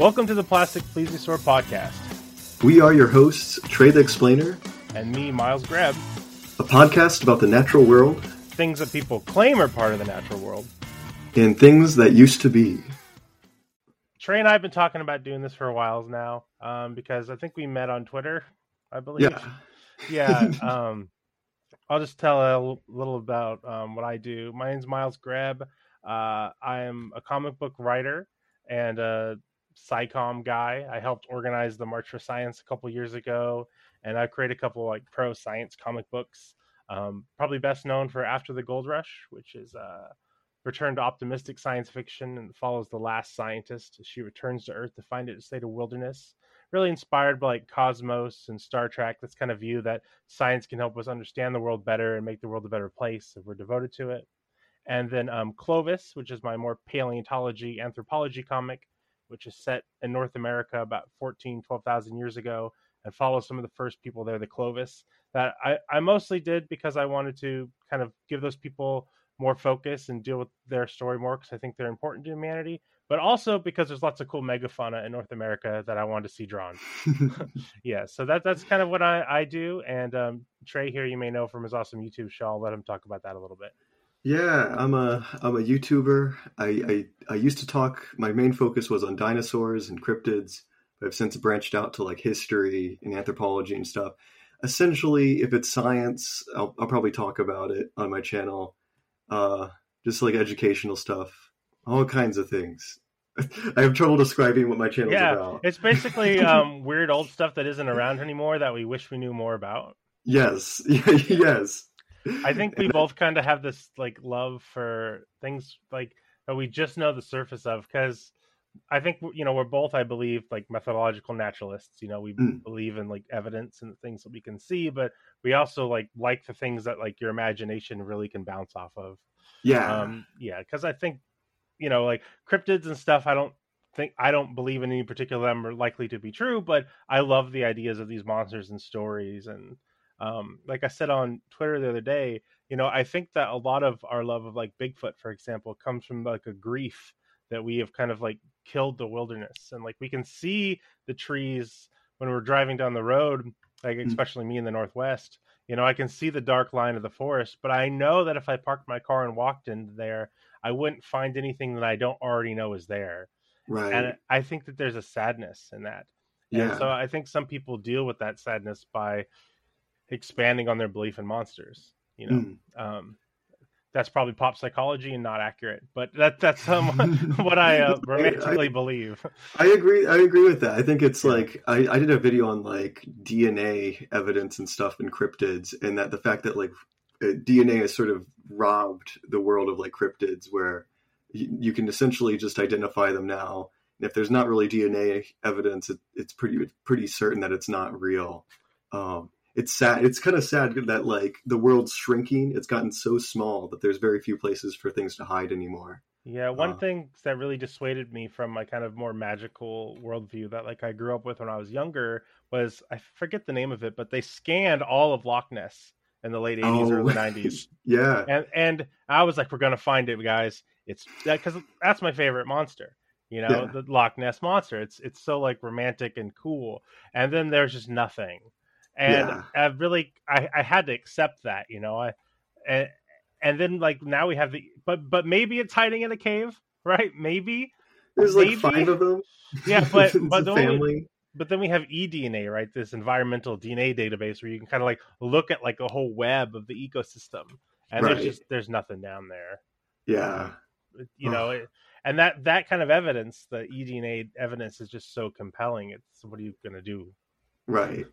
Welcome to the Plastic Plesiosaur podcast. We are your hosts, Trey the Explainer, and me, Miles Greb. A podcast about the natural world, things that people claim are part of the natural world, and things that used to be. Trey and I have been talking about doing this for a while now um, because I think we met on Twitter, I believe. Yeah. Yeah. um, I'll just tell a little about um, what I do. My name's Miles Greb. Uh, I am a comic book writer and a SciComm guy. I helped organize the March for Science a couple years ago, and I created a couple like pro science comic books. Um, probably best known for After the Gold Rush, which is uh, return to optimistic science fiction and follows the last scientist as she returns to Earth to find it a state of wilderness. Really inspired by like Cosmos and Star Trek. This kind of view that science can help us understand the world better and make the world a better place if we're devoted to it. And then um, Clovis, which is my more paleontology anthropology comic, which is set in North America about 14, 12,000 years ago and follows some of the first people there, the Clovis. That I, I mostly did because I wanted to kind of give those people more focus and deal with their story more because I think they're important to humanity, but also because there's lots of cool megafauna in North America that I wanted to see drawn. yeah, so that that's kind of what I, I do. And um, Trey here, you may know from his awesome YouTube show. I'll let him talk about that a little bit. Yeah, I'm a I'm a YouTuber. I, I I used to talk. My main focus was on dinosaurs and cryptids. I've since branched out to like history and anthropology and stuff. Essentially, if it's science, I'll, I'll probably talk about it on my channel. Uh, just like educational stuff, all kinds of things. I have trouble describing what my channel yeah, is about. it's basically um, weird old stuff that isn't around anymore that we wish we knew more about. Yes, yes. I think we both kind of have this like love for things like that we just know the surface of because I think you know we're both I believe like methodological naturalists. You know, we mm. believe in like evidence and things that we can see, but we also like like the things that like your imagination really can bounce off of. Yeah, um, yeah, because I think you know like cryptids and stuff. I don't think I don't believe in any particular them are likely to be true, but I love the ideas of these monsters and stories and um, like I said on Twitter the other day, you know, I think that a lot of our love of like Bigfoot, for example, comes from like a grief that we have kind of like killed the wilderness and like we can see the trees when we're driving down the road, like mm. especially me in the Northwest, you know, I can see the dark line of the forest, but I know that if I parked my car and walked in there, I wouldn't find anything that I don't already know is there. Right. And I think that there's a sadness in that. Yeah. And so I think some people deal with that sadness by expanding on their belief in monsters. You know, mm. um, that's probably pop psychology and not accurate, but that that's um, what I uh, romantically I, believe. I agree. I agree with that. I think it's yeah. like I, I did a video on like DNA evidence and stuff in cryptids, and that the fact that like uh, DNA has sort of robbed the world of like cryptids, where you, you can essentially just identify them now. And if there's not really DNA evidence, it, it's pretty it's pretty certain that it's not real. Um, it's sad. It's kind of sad that like the world's shrinking. It's gotten so small that there's very few places for things to hide anymore. Yeah, one uh, thing that really dissuaded me from my kind of more magical worldview that like I grew up with when I was younger was I forget the name of it, but they scanned all of Loch Ness in the late eighties, oh, early nineties. yeah, and and I was like, we're gonna find it, guys. It's because that's my favorite monster. You know, yeah. the Loch Ness monster. It's it's so like romantic and cool, and then there's just nothing and yeah. I really I, I had to accept that, you know. I and, and then like now we have the but but maybe it's hiding in a cave, right? Maybe there's maybe. like five of them. Yeah, but but the family. but then we have eDNA, right? This environmental DNA database where you can kind of like look at like a whole web of the ecosystem, and right. there's just there's nothing down there. Yeah, um, you know, it, and that that kind of evidence, the eDNA evidence, is just so compelling. It's what are you going to do? Right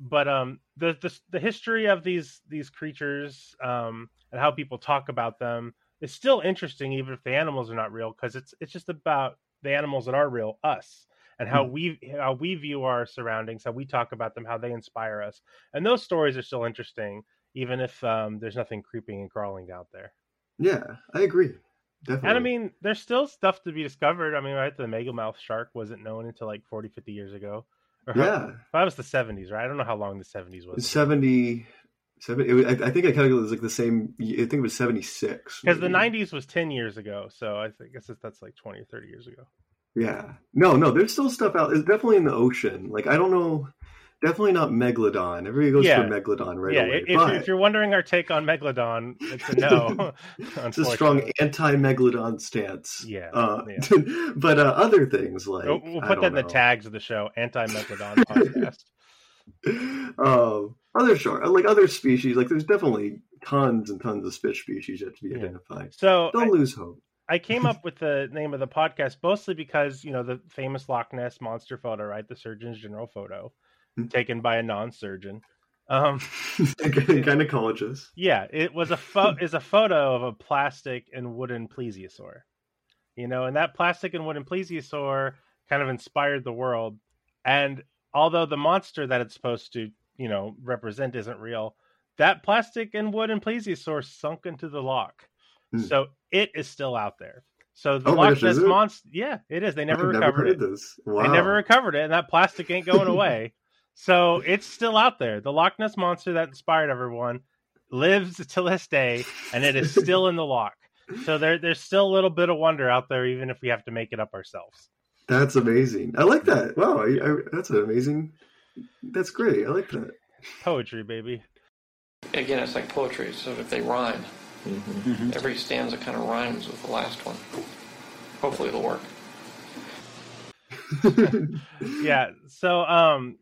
but um the, the the history of these these creatures um and how people talk about them is still interesting even if the animals are not real because it's it's just about the animals that are real us and how mm. we how we view our surroundings how we talk about them how they inspire us and those stories are still interesting even if um, there's nothing creeping and crawling out there yeah i agree Definitely. And I mean, there's still stuff to be discovered. I mean, right? The megamouth shark wasn't known until like 40, 50 years ago. Or yeah, that was the seventies, right? I don't know how long the seventies was. 70, 70 was, I, I, think I calculated it was like the same. I think it was seventy six. Because the nineties was ten years ago, so I, think, I guess that's like twenty or thirty years ago. Yeah. No, no, there's still stuff out. It's definitely in the ocean. Like I don't know. Definitely not Megalodon. Everybody goes Yeah. for Megalodon right yeah, away. if, but if you're wondering our take on Megalodon, it's a no. it's a strong anti-Megalodon stance. Yeah, Uh, yeah. but uh, other things like We'll, we'll put that in the tags of the show, anti Megalodon podcast. um, other shark, like other species, like there's definitely tons and tons of fish species yet to be Yeah. identified. So Don't I, lose hope. I came up with the name of the podcast mostly because you know the famous Loch Ness monster photo, right? The Surgeon's General photo. Taken by a non-surgeon. Um, Gynecologist. yeah, it was a pho- is a photo of a plastic and wooden plesiosaur. You know, and that plastic and wooden plesiosaur kind of inspired the world. And although the monster that it's supposed to, you know, represent isn't real, that plastic and wooden plesiosaur sunk into the lock. Hmm. So it is still out there. So the Oh Loch Ness monster, yeah, it is. They never I've recovered never it. Wow. They never recovered it, and that plastic ain't going away. So it's still out there. The Loch Ness monster that inspired everyone lives to this day, and it is still in the loch. So there, there's still a little bit of wonder out there, even if we have to make it up ourselves. That's amazing. I like that. Wow, I, I, that's an amazing. That's great. I like that. Poetry, baby. Again, it's like poetry, so if they rhyme, Mm-hmm. every stanza kind of rhymes with the last one. Hopefully it'll work. yeah so um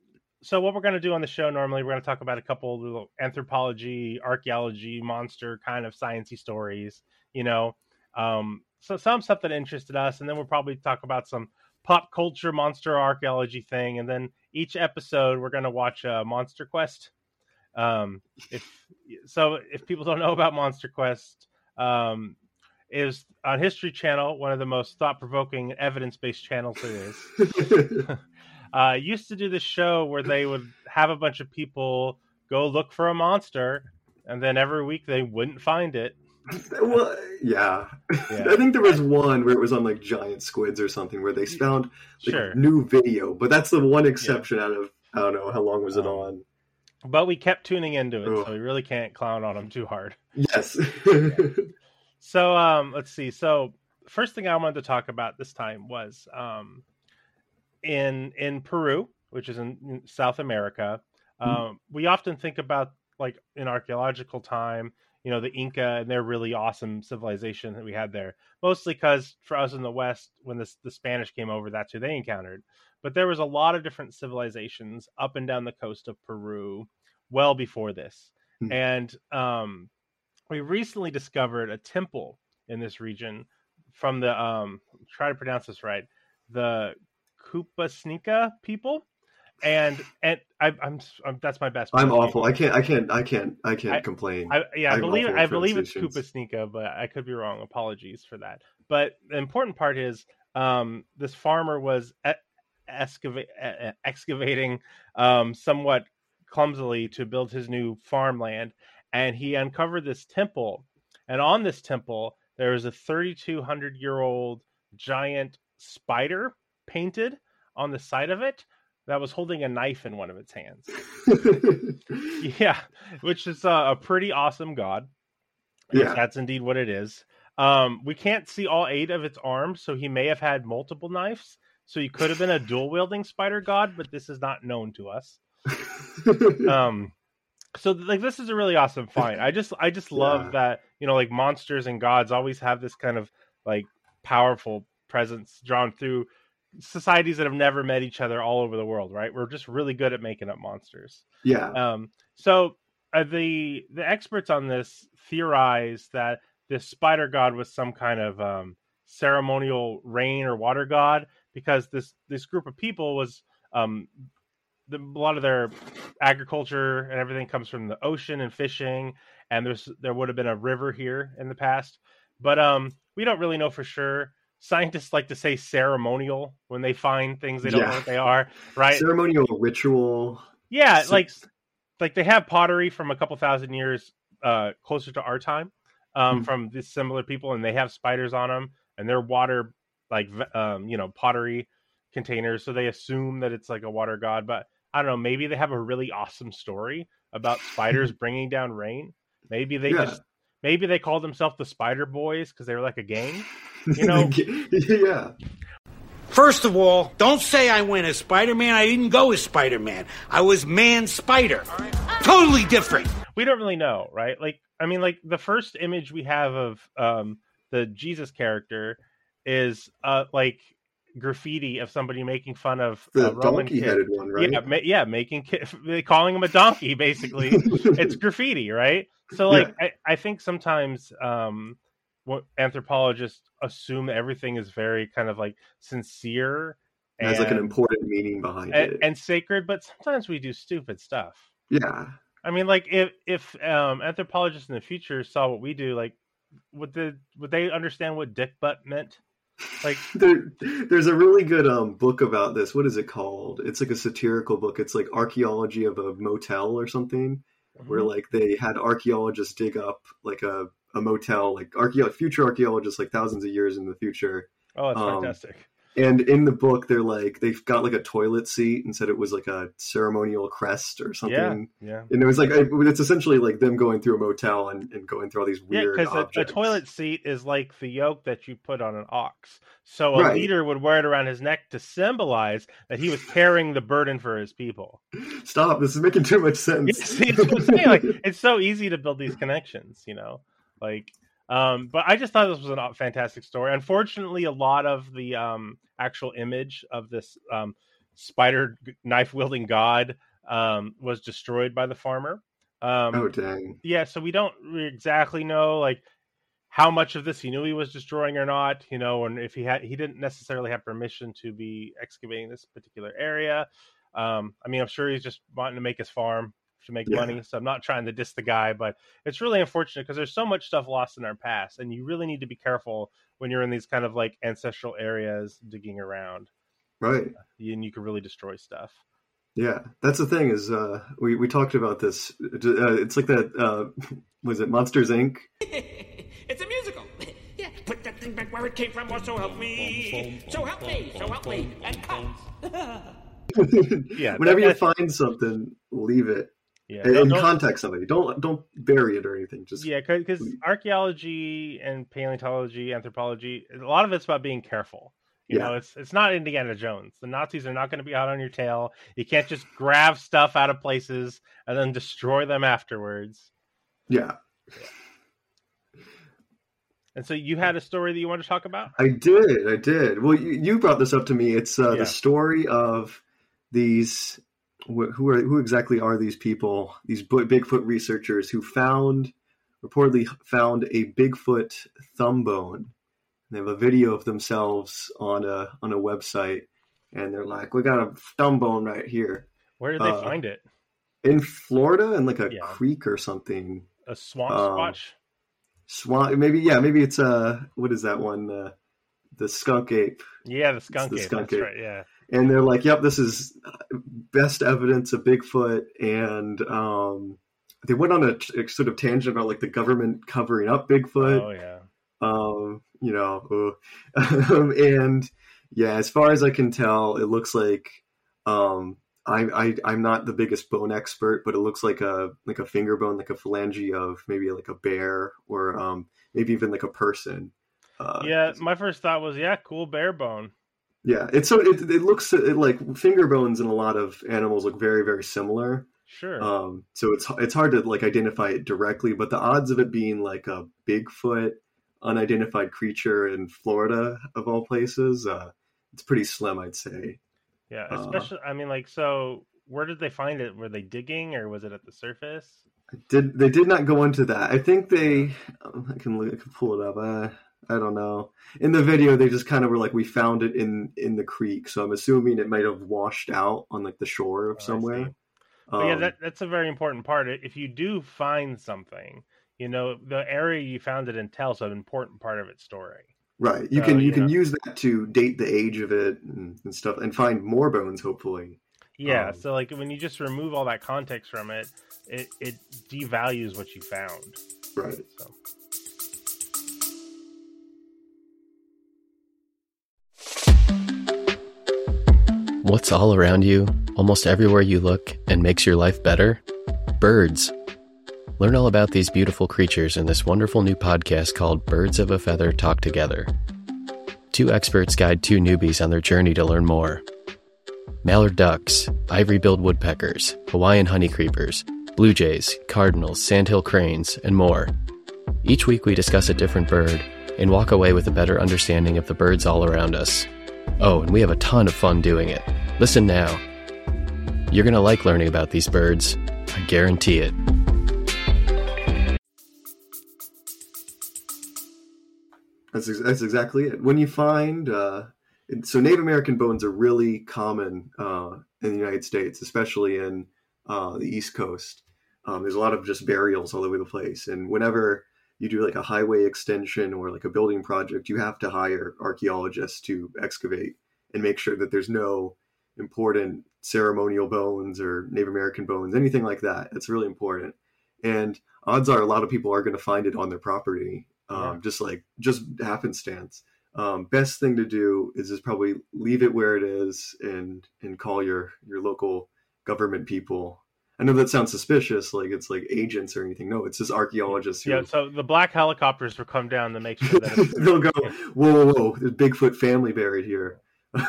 so what we're going to do on the show normally we're going to talk about a couple of little anthropology archaeology monster kind of sciencey stories you know? Um so some stuff that interested us and then we'll probably talk about some pop culture monster archaeology thing and then each episode we're going to watch uh, monster quest. Um if so if people don't know about monster quest um is on history channel one of the most thought-provoking evidence-based channels there is uh, used to do this show where they would have a bunch of people go look for a monster, and then every week they wouldn't find it. well, yeah. Yeah. I think there was one where it was on like giant squids or something where they found like, Sure, new video, but that's the one exception out of I don't know how long was it Um, on. but we kept tuning into it, so we really can't clown on them too hard. Yes. So um, let's see. So first thing I wanted to talk about this time was um, in in Peru, which is in, in South America. Um, we often think about like in archaeological time, you know, the Inca and their really awesome civilization that we had there. Mostly because for us in the West, when this the Spanish came over, that's who they encountered. But there was a lot of different civilizations up and down the coast of Peru, well before this. Hmm. And um, we recently discovered a temple in this region from the um try to pronounce this right the Kupasnika people and and I, I'm, I'm that's my best I'm awful. I can't. I can't. I can't. I can't I- complain. I, yeah, I I'm believe I believe it's. Kupasnika, but I could be wrong. Apologies for that. But the important part is um, this farmer was e- excava- e- e- excavating um, somewhat clumsily to build his new farmland, and he uncovered this temple. And on this temple, there was a 3,200 year old giant spider painted on the side of it that was holding a knife in one of its hands. Yeah, which is uh, a pretty awesome god. Yes, Yeah. that's indeed what it is. Um, we can't see all eight of its arms, so he may have had multiple knives. So he could have been a dual wielding spider god, but this is not known to us. Um, so like this is a really awesome find. I just I just love Yeah. that you know like monsters and gods always have this kind of like powerful presence drawn through societies that have never met each other all over the world. Right? We're just really good at making up monsters. yeah. Um, so uh, the the experts on this theorize that this spider god was some kind of um, ceremonial rain or water god because this this group of people was um, the, a lot of their agriculture and everything comes from the ocean and fishing, and there's there would have been a river here in the past, but um, we don't really know for sure. Scientists like to say ceremonial when they find things they don't know what they are, right? Ceremonial ritual. Yeah, So- like like they have pottery from a couple thousand years uh closer to our time um Hmm. from these similar people and they have spiders on them and they're water like um you know pottery containers so they assume that it's like a water god but I don't know maybe they have a really awesome story about spiders bringing down rain maybe they Yeah. just maybe they called themselves the spider boys because they were like a gang You know- yeah. First of all, don't say I went as Spider Man. I didn't go as Spider Man. I was Man Spider. Totally different. We don't really know, right? Like, I mean, like the first image we have of um, the Jesus character is uh, like graffiti of somebody making fun of The uh, Roman donkey-headed one, right? Yeah, ma- yeah, making ki- calling him a donkey. Basically, it's graffiti, right? So, like, I, I think sometimes um, what anthropologists assume everything is very kind of like sincere It has like an important meaning behind and, it. and sacred, but sometimes we do stupid stuff. yeah. I mean, like if if um, anthropologists in the future saw what we do, like would the would they understand what dick butt meant? Like, There, there's a really good um, book about this. What is it called? It's like a satirical book. It's like archaeology of a motel or something, where Mm-hmm. like they had archaeologists dig up like a, a motel, like archeo- future archaeologists, like thousands of years in the future. oh, that's um, fantastic. And in the book, they're like they've got like a toilet seat and said it was like a ceremonial crest or something. Yeah, yeah, And it was like it's essentially like them going through a motel and, and going through all these yeah. weird Because a, a toilet seat is like the yoke that you put on an ox. So a Right. leader would wear it around his neck to symbolize that he was carrying the burden for his people. Stop! This is making too much sense. See, it's what I'm saying, like it's so easy to build these connections, you know. Like, um, but I just thought this was a fantastic story. Unfortunately, a lot of the um actual image of this um spider knife wielding god um was destroyed by the farmer. Um, oh dang! yeah, so we don't exactly know like how much of this he knew he was destroying or not, you know, and if he had he didn't necessarily have permission to be excavating this particular area. Um, I mean, I'm sure he's just wanting to make his farm to make Yeah. money, so I'm not trying to diss the guy, but it's really unfortunate because there's so much stuff lost in our past, and you really need to be careful when you're in these kind of like ancestral areas digging around, Right? and you can really destroy stuff. Yeah, that's the thing. Is uh, we we talked about this. Uh, it's like that. Uh, was it Monsters Inc? it's a musical. Yeah, put that thing back where it came from, or so help me. So help me, so help me, and cut. Yeah, Whenever you find something, leave it Yeah, and, don't- and don't- somebody. Don't don't bury it or anything. Just Yeah, because archaeology and paleontology, anthropology, a lot of it's about being careful. You know, it's it's not Indiana Jones. The Nazis are not going to be out on your tail. You can't just grab stuff out of places and then destroy them afterwards. yeah. And so you had a story that you want to talk about? I did. I did. Well, you, you brought this up to me. It's uh, Yeah. the story of these. Wh- Who are who exactly are these people? These Bigfoot researchers who found reportedly found a Bigfoot thumb bone. They have a video of themselves on a on a website, and they're like, "We got a thumb bone right here Where did they Uh, find it? in Florida, in like a Yeah. creek or something." A swamp um, squatch? Swan, maybe yeah, maybe it's uh, what is that one? Uh, the skunk ape. Yeah, the skunk the ape. skunk That's ape. right. Yeah. And they're like, "Yep, this is best evidence of Bigfoot." And um, they went on a sort of tangent about like the government covering up Bigfoot. Oh yeah. Um, you know, and yeah, as far as I can tell, it looks like um, I, I I'm not the biggest bone expert, but it looks like a like a finger bone, like a phalange of maybe like a bear or um, maybe even like a person. Uh, yeah, my first thought was, yeah, cool bear bone. Yeah, it's so it, it looks it, like finger bones in a lot of animals look very very similar. Sure. Um, so it's it's hard to like identify it directly, but the odds of it being like a Bigfoot unidentified creature in Florida of all places, uh, it's pretty slim, I'd say. yeah, uh, especially I mean like so where did they find it? Were they digging or was it at the surface? Did they did not go into that? I think they. um, I can look, I can pull it up. Uh, I don't know. In the video, they just kind of were like, "We found it in in the creek," so I'm assuming it might have washed out on like the shore Oh, of see. somewhere. But yeah, Um, that, that's a very important part. If you do find something, you know, the area you found it in tells an important part of its story. Right. You So, can you you can know. use that to date the age of it and, and stuff, and find more bones. Hopefully. Yeah, Um, so like when you just remove all that context from it, it, it devalues what you found. Right. So What's all around you, almost everywhere you look, and makes your life better? Birds. Learn all about these beautiful creatures in this wonderful new podcast called Birds of a Feather Talk Together. two experts guide two newbies on their journey to learn more. Mallard ducks, ivory billed woodpeckers, Hawaiian honeycreepers, blue jays, cardinals, sandhill cranes, and more. Each week we discuss a different bird and walk away with a better understanding of the birds all around us. Oh, and we have a ton of fun doing it. Listen now. You're going to like learning about these birds. I guarantee it. That's ex- that's exactly it. When you find uh, so Native American bones are really common uh, in the United States, especially in uh, the East Coast. Um, there's a lot of just burials all over the place, and whenever you do like a highway extension or like a building project, you have to hire archaeologists to excavate and make sure that there's no important ceremonial bones or Native American bones, anything like that. It's really important. And odds are a lot of people are going to find it on their property, um, Yeah. just like just happenstance. Um, best thing to do is just probably leave it where it is and and call your your local government people. I know that sounds suspicious, like it's like agents or anything. No, it's just archaeologists. Who, Yeah, so the black helicopters will come down to make sure that They'll go, whoa, whoa, whoa! There's Bigfoot family buried here. uh,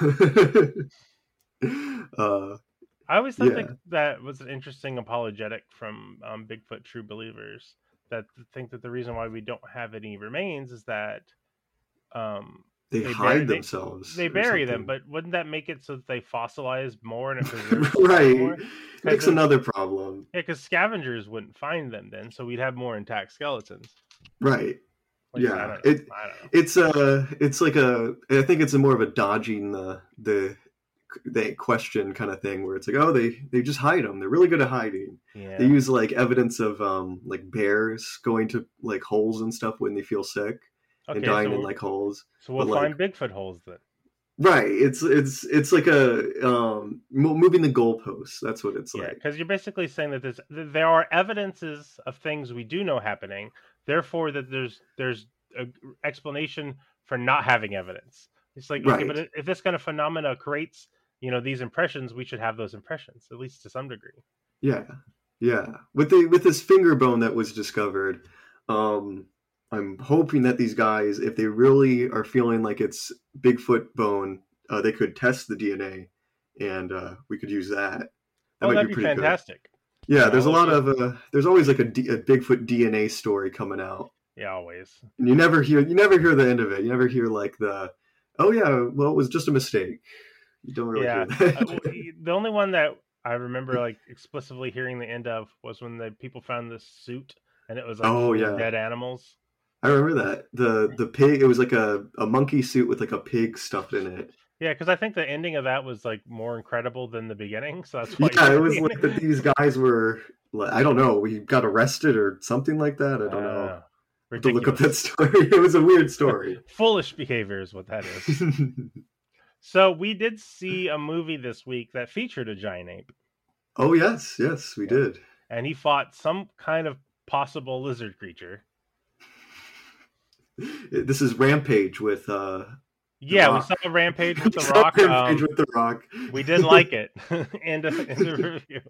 I always thought Yeah. that that was an interesting apologetic from um, Bigfoot true believers that think that the reason why we don't have any remains is that um, they, They hide bury- themselves. they or bury them, but wouldn't that make it so that they fossilize more and it preserves more? right. Then- another problem. Yeah, because scavengers wouldn't find them then, so we'd have more intact skeletons. Right. Like, Yeah, I don't, it- I don't know. It's a. It's like a. I think it's a more of a dodging the the the question kind of thing where it's like, oh, they they just hide them. They're really good at hiding. Yeah. They use like evidence of um like bears going to like holes and stuff when they feel sick Okay, and dying so, in like holes. so we'll but, like- find Bigfoot holes then. Right. It's it's it's like a um moving the goalposts. That's what it's Yeah, like. because you're basically saying that there's there are evidences of things we do know happening. Therefore, that there's there's a explanation for not having evidence. It's like, okay, Right. but if this kind of phenomena creates, you know, these impressions, we should have those impressions at least to some degree. Yeah, yeah. With the with this finger bone that was discovered, um, I'm hoping that these guys, if they really are feeling like it's Bigfoot bone, uh, they could test the DNA, and uh, we could use that. That oh, might that'd be, pretty good. fantastic. Yeah, there's a lot of uh, there's always like a, D- a Bigfoot DNA story coming out, Yeah, always. and you never hear you never hear the end of it. You never hear like the, oh yeah, well it was just a mistake. You don't really Yeah. hear Uh, that. the only one that I remember like explicitly hearing the end of was when the people found this suit and it was like Oh, yeah. dead animals. I remember that the the pig. It was like a, a monkey suit with like a pig stuffed in it. Yeah, because I think the ending of that was like more incredible than the beginning. So that's why. Yeah, it was like that these guys were. like, I don't know. We got arrested or something like that. I don't know. Ah, have to look up that story. It was a weird story. Foolish behavior is what that is. So we did see a movie this week that featured a giant ape, oh yes, yes, we Yeah. did. and he fought some kind of possible lizard creature. This is Rampage with. uh Yeah, we saw a rampage with the rock. Rampage um, with the Rock. we didn't like it. end of review.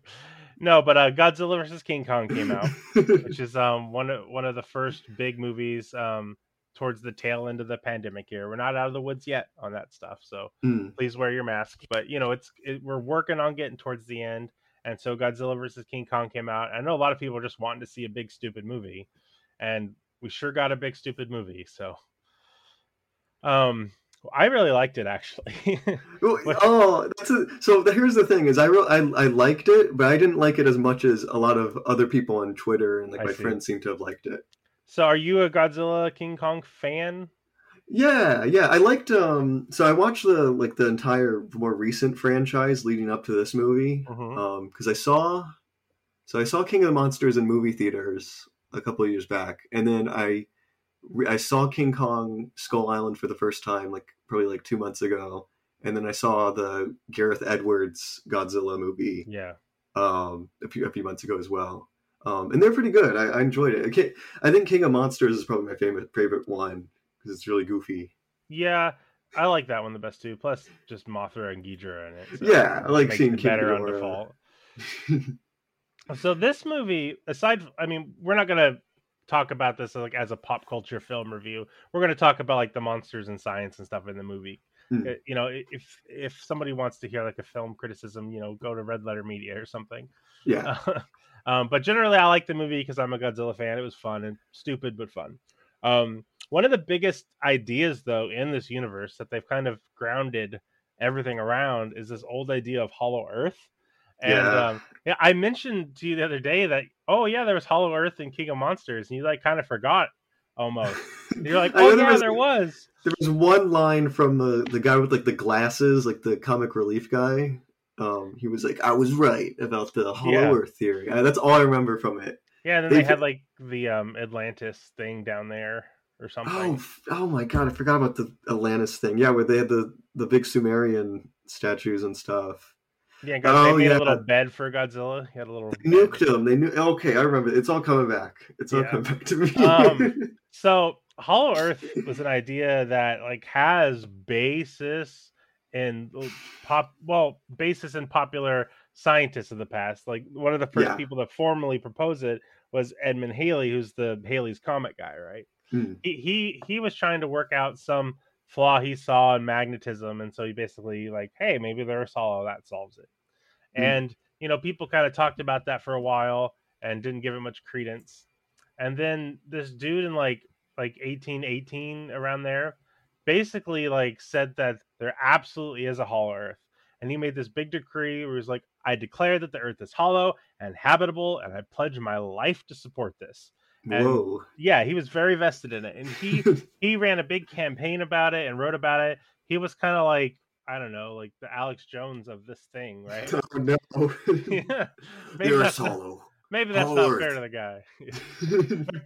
No, but uh, Godzilla versus King Kong came out, which is um one of one of the first big movies um towards the tail end of the pandemic here. We're not out of the woods yet on that stuff, so Hmm. please wear your mask. But you know, it's it, we're working on getting towards the end, and so Godzilla versus King Kong came out. I know a lot of people are just wanting to see a big stupid movie, and we sure got a big stupid movie. So, um, I really liked it actually. Oh, that's a, so. The, here's the thing: is I, re- I I liked it, but I didn't like it as much as a lot of other people on Twitter and like I my see. friends seem to have liked it. so, are you a Godzilla King Kong fan? Yeah, yeah. I liked um so I watched the like the entire more recent franchise leading up to this movie. Mhm. Um because I saw so I saw King of the Monsters in movie theaters a couple of years back and then I I saw King Kong Skull Island for the first time like probably like 2 months ago and then I saw the Gareth Edwards Godzilla movie Yeah, um, a few a few months ago as well. Um, and they're pretty good. I, I enjoyed it. I, can't- I think King of Monsters is probably my favorite favorite one because it's really goofy. yeah. I like that one the best too. Plus, just Mothra and Ghidorah in it. so Yeah, I like seeing it better on default. So this movie, aside, I mean, we're not gonna talk about this like as a pop culture film review. We're going to talk about like the monsters and science and stuff in the movie. Uh, You know, if if somebody wants to hear like a film criticism, you know, go to Red Letter Media or something. Yeah. um, but generally, I like the movie because I'm a Godzilla fan. It was fun and stupid, but fun. Um, one of the biggest ideas, though, in this universe that they've kind of grounded everything around is this old idea of Hollow Earth. And Yeah. um, yeah, I mentioned to you the other day that oh yeah, there was Hollow Earth in King of Monsters, and you like kind of forgot almost. You're like, oh know there yeah, was- there was. There was one line from the the guy with like the glasses, like the comic relief guy. Um, he was like, "I was right about the Hollow Yeah. Earth theory." Uh, that's all I remember from it. Yeah, and then They they had like the um Atlantis thing down there or something. Oh, oh my god, I forgot about the Atlantis thing. Yeah, where they had the the big Sumerian statues and stuff. Yeah, because they Oh, made yeah. a little bed for Godzilla. He had a little They nuked them. They knew. Okay, I remember. It's all coming back. It's all Yeah. coming back to me. Um, So Hollow Earth was an idea that like has basis in pop well basis in popular scientists of the past. Like one of the first Yeah. people that formally proposed it was Edmond Halley, who's the Halley's comet guy, right? Hmm. He he he was trying to work out some flaw he saw in magnetism, and so he basically like, hey, maybe there's hollow. That solves it. Hmm. And you know, people kind of talked about that for a while and didn't give it much credence. And then this dude in like like 1818 around there basically like said that there absolutely is a hollow earth. And he made this big decree where he was like, I declare that the earth is hollow and habitable, and I pledge my life to support this. And- Whoa. Yeah, he was very vested in it. And he he ran a big campaign about it and wrote about it. He was kind of like, I don't know, like the Alex Jones of this thing, right? oh no. yeah. Maybe the that's, Earth's not, hollow. maybe that's Hollow not fair to the guy.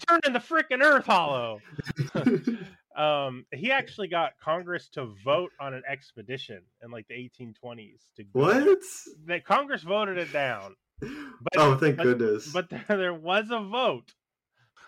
Turn in the freaking Earth hollow. um, he actually got Congress to vote on an expedition in like the 1820s to go. what? That Congress voted it down, oh, thank but- goodness. but there, there was a vote,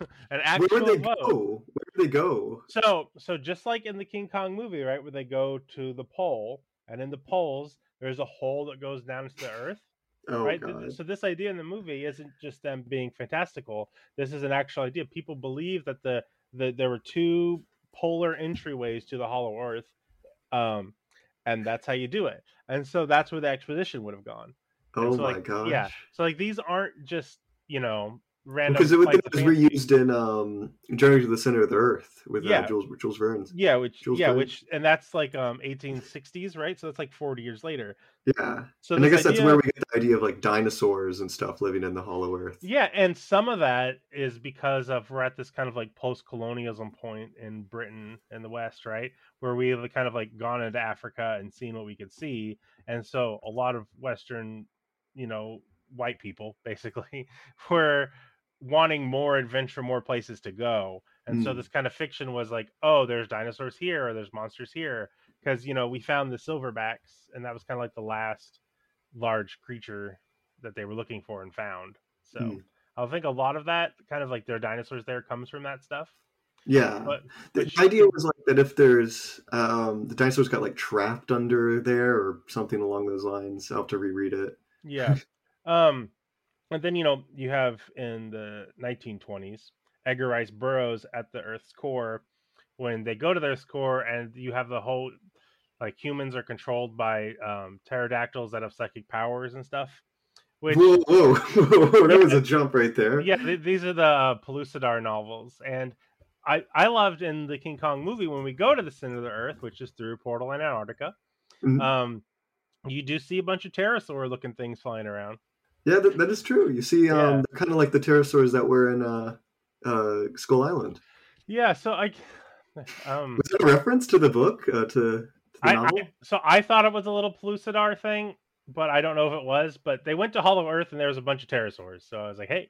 an where actual would they go? Where would they go? So, so just like in the King Kong movie, right, where they go to the pole, and in the poles there's a hole that goes down into the earth, Oh right? God. So this idea in the movie isn't just them being fantastical. This is an actual idea. People believe that the, the there were two polar entryways to the Hollow Earth, um, and that's how you do it. And so that's where the expedition would have gone. And Oh so, my like, gosh. Yeah. So like these aren't just you know random Because it, was- it was reused in um, Journey to the Center of the Earth with Yeah. uh, Jules Jules Verne's. Yeah, which Jules yeah, Verne. which and that's like um 1860s, right? So that's like 40 years later. Yeah. So and I guess that's where we get the idea of like dinosaurs and stuff living in the Hollow Earth. Yeah, and some of that is because of we're at this kind of like post-colonialism point in Britain and the West, right? Where we've kind of like gone into Africa and seen what we could see, and so a lot of Western, you know, white people basically were wanting more adventure, more places to go, and so Mm. this kind of fiction was like, oh, there's dinosaurs here, or there's monsters here, because you know we found the silverbacks, and that was kind of like the last large creature that they were looking for and found. So. Hmm. I think a lot of that kind of like their dinosaurs there comes from that stuff. Yeah. But the which- idea was like that if there's um, the dinosaurs got like trapped under there or something along those lines. I'll have to reread it. yeah. um and then you know you have in the 1920s Edgar Rice Burroughs at the Earth's core when they go to the Earth's core and you have the whole like humans are controlled by um pterodactyls that have psychic powers and stuff. Which whoa, whoa, whoa! that was a jump right there. yeah, th- these are the uh, Pellucidar novels, and I I loved in the King Kong movie when we go to the center of the Earth, which is through Portal and Antarctica. Mhm. Um, you do see a bunch of pterosaur looking things flying around. Yeah, that, that is true. You see, um, Yeah. kind of like the pterosaurs that were in uh, uh, Skull Island. Yeah, so I, um, Was that a reference to the book? Uh, to, to the I, novel? I so I thought it was a little Pellucidar thing, but I don't know if it was. But they went to Hollow Earth and there was a bunch of pterosaurs, so I was like, hey,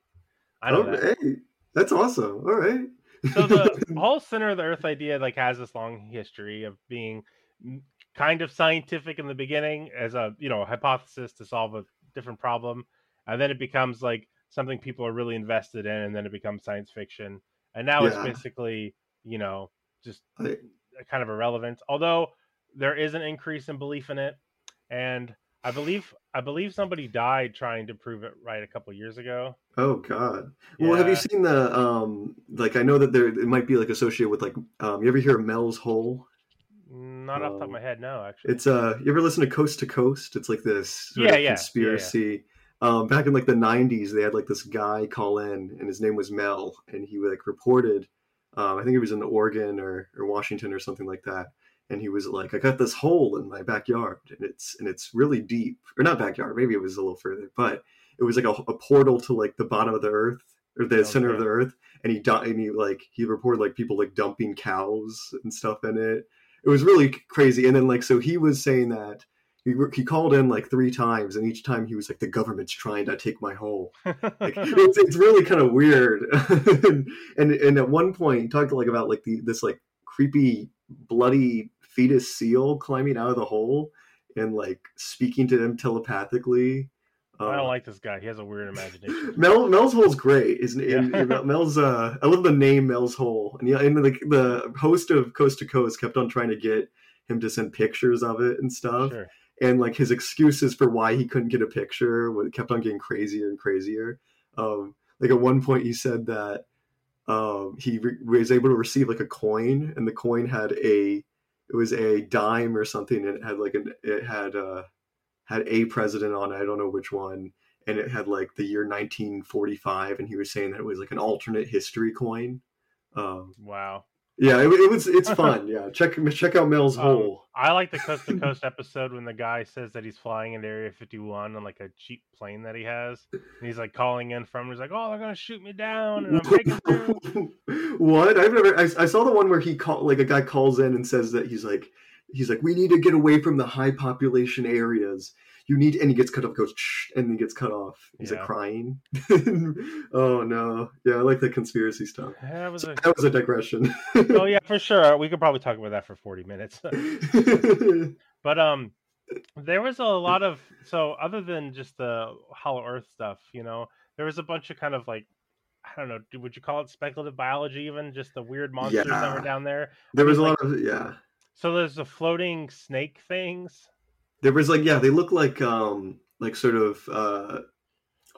I know oh, that. hey, that's awesome. All right. so the whole center of the earth idea like has this long history of being kind of scientific in the beginning as a you know hypothesis to solve a different problem and then it becomes like something people are really invested in and then it becomes science fiction and now it's basically you know just I- kind of irrelevant although there is an increase in belief in it and I believe I believe somebody died trying to prove it right a couple years ago. Oh God. Well, have you seen the um like I know that there it might be like associated with like um you ever hear of Mel's Hole? Not off the top of Oh. my head, no. Actually, It's uh you ever listen to Coast to Coast? It's like this Yeah, yeah, yeah, yeah. Um back in like the 90s they had like this guy call in and his name was Mel and he like reported um I think it was in Oregon or or Washington or something like that and he was like I got this hole in my backyard and it's and it's really deep or not backyard maybe it was a little further but it was like a, a portal to like the bottom of the earth or the center of the earth and he died and he like he reported like people like dumping cows and stuff in it. It was really crazy and then like so he was saying that he, he called in like three times and each time he was like the government's trying to take my hole like it's, it's really kind of weird and, and and at one point he talked like about like the this like creepy bloody fetus seal climbing out of the hole and like speaking to him telepathically I Uh, don't like this guy. He has a weird imagination. Mel Mel's Hole's great. Isn't it? Yeah. Mel's uh I love the name Mel's Hole. And yeah, and the the host of Coast to Coast kept on trying to get him to send pictures of it and stuff. Sure. And like his excuses for why he couldn't get a picture kept on getting crazier and crazier. Um like at one point he said that um he re- was able to receive like a coin and the coin had a it was a dime or something and it had like an it had uh had a president on it. I don't know which one and it had like the year 1945 and he was saying that it was like an alternate history coin um Wow. Yeah it, it was it's fun yeah. Check check out mel's Um, hole. I like the coast to coast episode when the guy says that he's flying into Area 51 on like a cheap plane that he has, and he's like calling in from. He's like, "Oh, they're gonna shoot me down, and I'm what? I've never I, I saw the one where he call like a guy calls in and says that he's like he's like we need to get away from the high population areas you need and he gets cut off goes and he gets cut off he's like crying oh no yeah i like the conspiracy stuff That was a. that was a digression Oh yeah, for sure. We could probably talk about that for 40 minutes. but um, there was a lot of so other than just the Hollow Earth stuff, you know, there was a bunch of kind of like. I don't know. Would you call it speculative biology? Even just the weird monsters that were down there. there was a lot of yeah So there's the floating snake things. There was like yeah, they look like um like sort of uh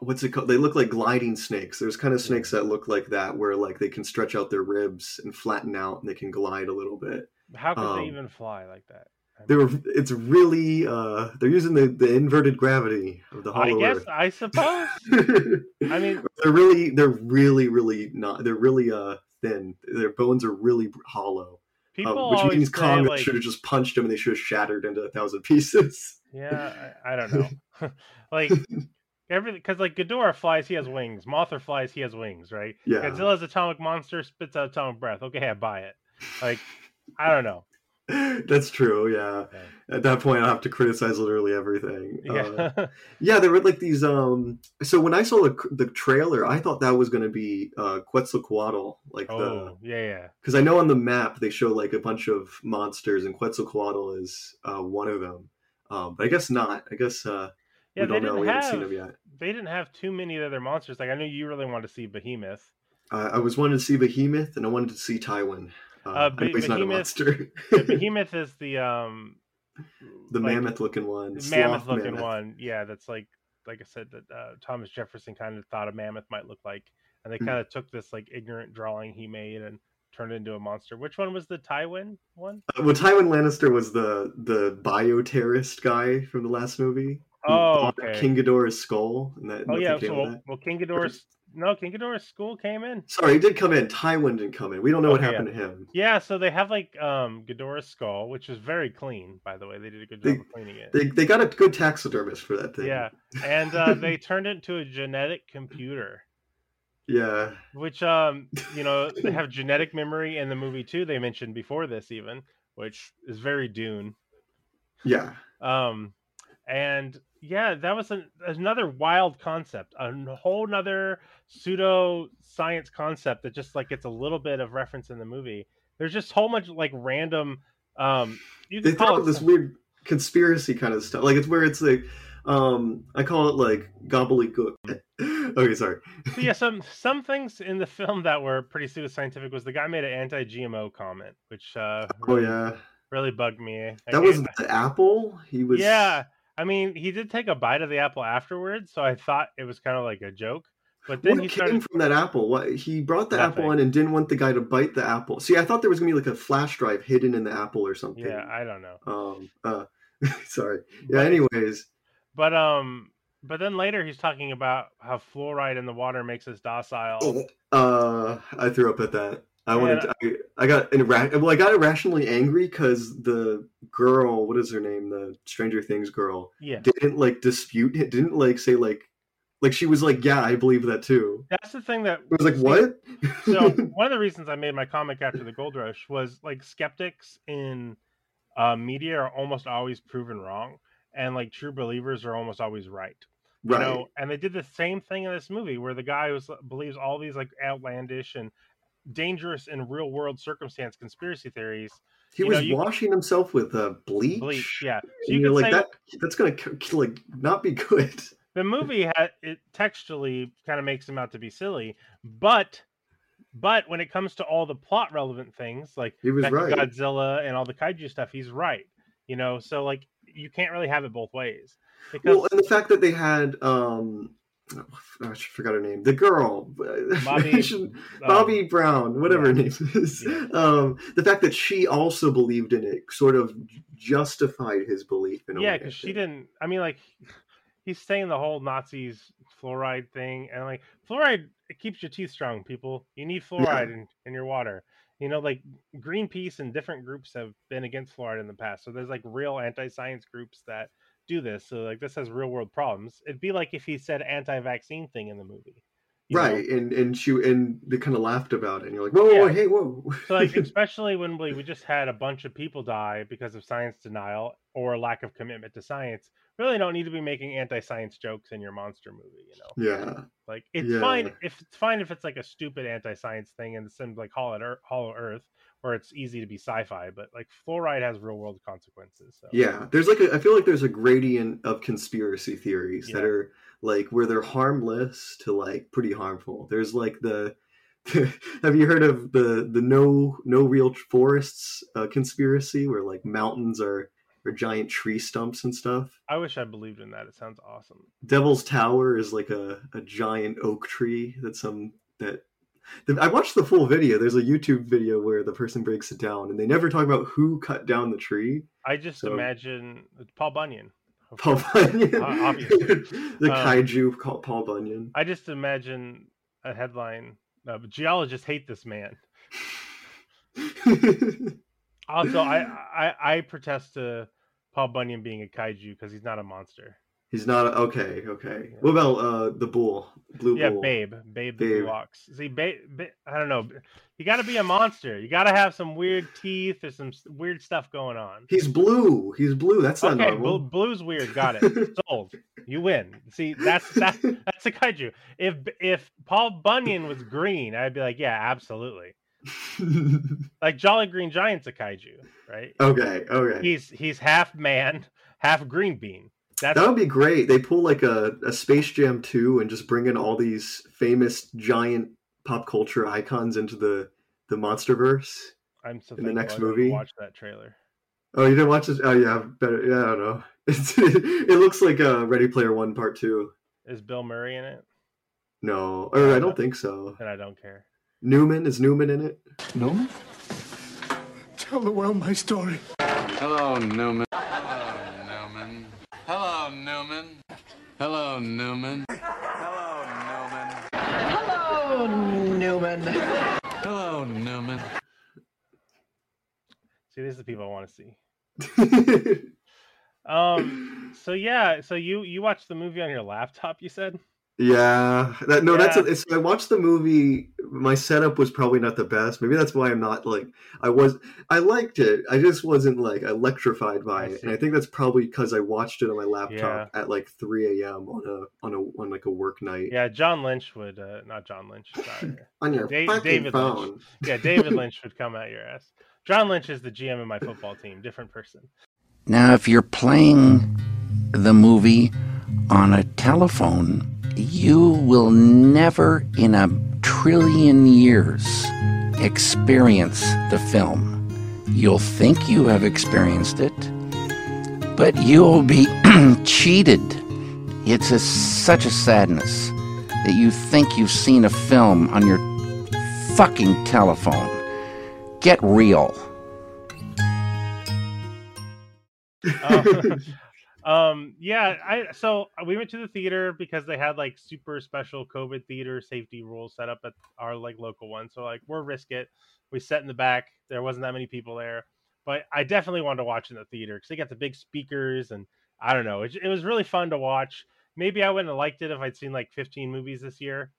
what's it called? They look like gliding snakes. There's kind of snakes that look like that where like they can stretch out their ribs and flatten out and they can glide a little bit. How could Um, they even fly like that? I They were it's really uh they're using the, the inverted gravity of the hollow I guess earth. I suppose. I mean, they're really they're really really not they're really uh thin. Their bones are really hollow. People Um, which means Kong like, should have just punched him and they should have shattered into a thousand pieces. yeah, I, I don't know. like everything, because like Ghidorah flies, he has wings. Mothra flies, he has wings, right? Yeah. Godzilla's atomic monster spits out atomic breath. Okay, I buy it. Like, I don't know. That's true. Yeah. Yeah. At that point, I have to criticize literally everything. Uh, Yeah, yeah, there were like these. Um. So when I saw the the trailer, I thought that was going to be uh, Quetzalcoatl, like oh yeah, yeah. because I know on the map they show like a bunch of monsters, and Quetzalcoatl is uh, one of them. Um, but I guess not. I guess uh, Yeah, we they don't know. didn't We haven't seen them yet. they didn't have too many other monsters. Like I know you really wanted to see Behemoth. Uh, I was wanting to see Behemoth, and I wanted to see Tywin. Uh, Uh, he's not a Behemoth- monster. Behemoth is the um the like, mammoth-looking one, sloth mammoth looking mammoth. one. Yeah, that's like like I said that uh, Thomas Jefferson kind of thought a mammoth might look like, and they Mhm. kind of took this like ignorant drawing he made and turned it into a monster. Which one was the Tywin one? Uh, Well, Tywin Lannister was the the bioterrorist guy from the last movie. Oh, okay. King Ghidorah's skull. And that, Oh yeah, so well, well King Ghidorah's no King Ghidorah's school came in. Sorry, he did come in. Tywin didn't come in. We don't know what Okay, happened to him. Yeah, so they have like um Ghidorah's skull, which is very clean, by the way. They did a good job They- of cleaning it. They, they got a good taxidermist for that thing. Yeah, and uh, they turned it into a genetic computer. Yeah. which um you know they have genetic memory in the movie too they mentioned before this even which is very dune Yeah. um and yeah that was an, another wild concept a whole nother pseudo science concept that just like gets a little bit of reference in the movie there's just whole much like random um you They can throw call out it this weird conspiracy kind of stuff. Like it's where it's like um I call it like gobbledygook. okay, sorry. So yeah, some some things in the film that were pretty pseudoscientific was the guy made an anti-GMO comment, which uh, Oh really, yeah. really bugged me. That was the apple. He was yeah. I mean, he did take a bite of the apple afterwards, so I thought it was kind of like a joke. But then what he came started. from that apple? What he brought the apple Nothing. in and didn't want the guy to bite the apple. See, I thought there was gonna be like a flash drive hidden in the apple or something. Yeah, I don't know. Um. Uh. sorry. Yeah. But- Anyways. But um, but then later he's talking about how fluoride in the water makes us docile. Uh. I threw up at that. I wanted. To, I, I got irra- well. I got irrationally angry because the girl, what is her name, the Stranger Things girl, Yeah, didn't like dispute it. Didn't like say like, like she was like, yeah, I believe that too. that's the thing that I was like, what? so one of the reasons I made my comic after the gold rush was like skeptics in uh, media are almost always proven wrong, and like true believers are almost always right. Right. You know, and they did the same thing in this movie where the guy was believes all these like outlandish and dangerous in real world circumstance conspiracy theories. he you was you- washing himself with uh, bleach. Bleach, yeah. So you you're could like say that. That's gonna k- k- like not be good. the movie had it textually kind of makes him out to be silly, but but when it comes to all the plot relevant things like He was right. Godzilla and all the kaiju stuff, he's right. You know, so like you can't really have it both ways because Well, and the fact that they had um, oh, I forgot her name. The girl, Bobby, I shouldn't- Brown, whatever her name is. Yeah. Um, the fact that she also believed in it sort of justified his belief in a yeah, because she didn't. I mean, like he's saying the whole Nazis fluoride thing, and like fluoride it keeps your teeth strong. People, you need fluoride in, in your water. You know, like Greenpeace and different groups have been against fluoride in the past. So there's like real anti-science groups that do this. So like this has real world problems. It'd be like if he said anti-vaccine thing in the movie. you know? right, and and she and they kind of laughed about it, and you're like, whoa, whoa, whoa hey, whoa. So like especially when we, we just had a bunch of people die because of science denial or lack of commitment to science. Really don't need to be making anti-science jokes in your monster movie, you know. yeah, Like it's Yeah. fine if it's fine if it's like a stupid anti-science thing and it seems like Hollow Earth, Hollow Earth, where it's easy to be sci-fi, but like fluoride has real world consequences. So Yeah, there's like a, I feel like there's a gradient of conspiracy theories that are like where they're harmless to like pretty harmful. There's like the have you heard of the the no no real forests uh, conspiracy where like mountains are are giant tree stumps and stuff. I wish I believed in that. It sounds awesome. Devil's Tower is like a, a giant oak tree that some that the, I watched the full video. There's a YouTube video where the person breaks it down, and they never talk about who cut down the tree. I just So- imagine Paul Bunyan. Paul. Bunyan, Uh, obviously. the Um, kaiju called Paul Bunyan. I just imagine a headline: uh, "Geologists hate this man." Also, I, I I protest to Paul Bunyan being a kaiju because he's not a monster. He's not okay. Okay. What about uh the bull, blue Yeah, bull? Babe, Babe, the Babe. Ox. See, Babe, ba- I don't know. You got to be a monster. You got to have some weird teeth or some weird stuff going on. He's blue. He's blue. That's not Okay, normal. blue, blue's weird. Got it. Sold. You win. See, that's that's that's a kaiju. If if Paul Bunyan was green, I'd be like, yeah, absolutely. Like Jolly Green Giant's a kaiju, right? okay. Okay. He's he's half man, half green bean. That's That would be great. They pull like a, a Space Jam 2 and just bring in all these famous giant pop culture icons into the the MonsterVerse. I'm so in the next movie. Watch that trailer. Oh, you didn't watch this? Oh, yeah, better. Yeah, I don't know. It's, it looks like uh, Ready Player One Part Two. Is Bill Murray in it? No, or I don't think so. And I don't care. Newman is Newman in it? Newman? Tell the world my story. Hello, Newman. Hello, Newman. Hello, Newman. Hello, Newman. Hello, Newman. See, these are the people I want to see. Um. So yeah. So you you watched the movie on your laptop? You said. Yeah, that no, that's a, it's, I watched the movie. My setup was probably not the best. Maybe that's why I'm not like I was. I liked it. I just wasn't like electrified by it, and I think that's probably because I watched it on my laptop at like 3 a.m. on a on a on like a work night Yeah. John Lynch would. Uh, not John Lynch. Sorry. on your Da- fucking David phone. Lynch. yeah. David Lynch would come at your ass. John Lynch is the GM of my football team. Different person. Now, if you're playing the movie on a telephone, you will never in a trillion years experience the film. You'll think you have experienced it, but you'll be cheated. It's a, such a sadness that you think you've seen a film on your fucking telephone. Get real. um, um, yeah, I so we went to the theater because they had like super special COVID theater safety rules set up at our like local one. So like we're risk it. We sat in the back. There wasn't that many people there, but I definitely wanted to watch in the theater because they got the big speakers and I don't know. It, it was really fun to watch. Maybe I wouldn't have liked it if I'd seen like 15 movies this year.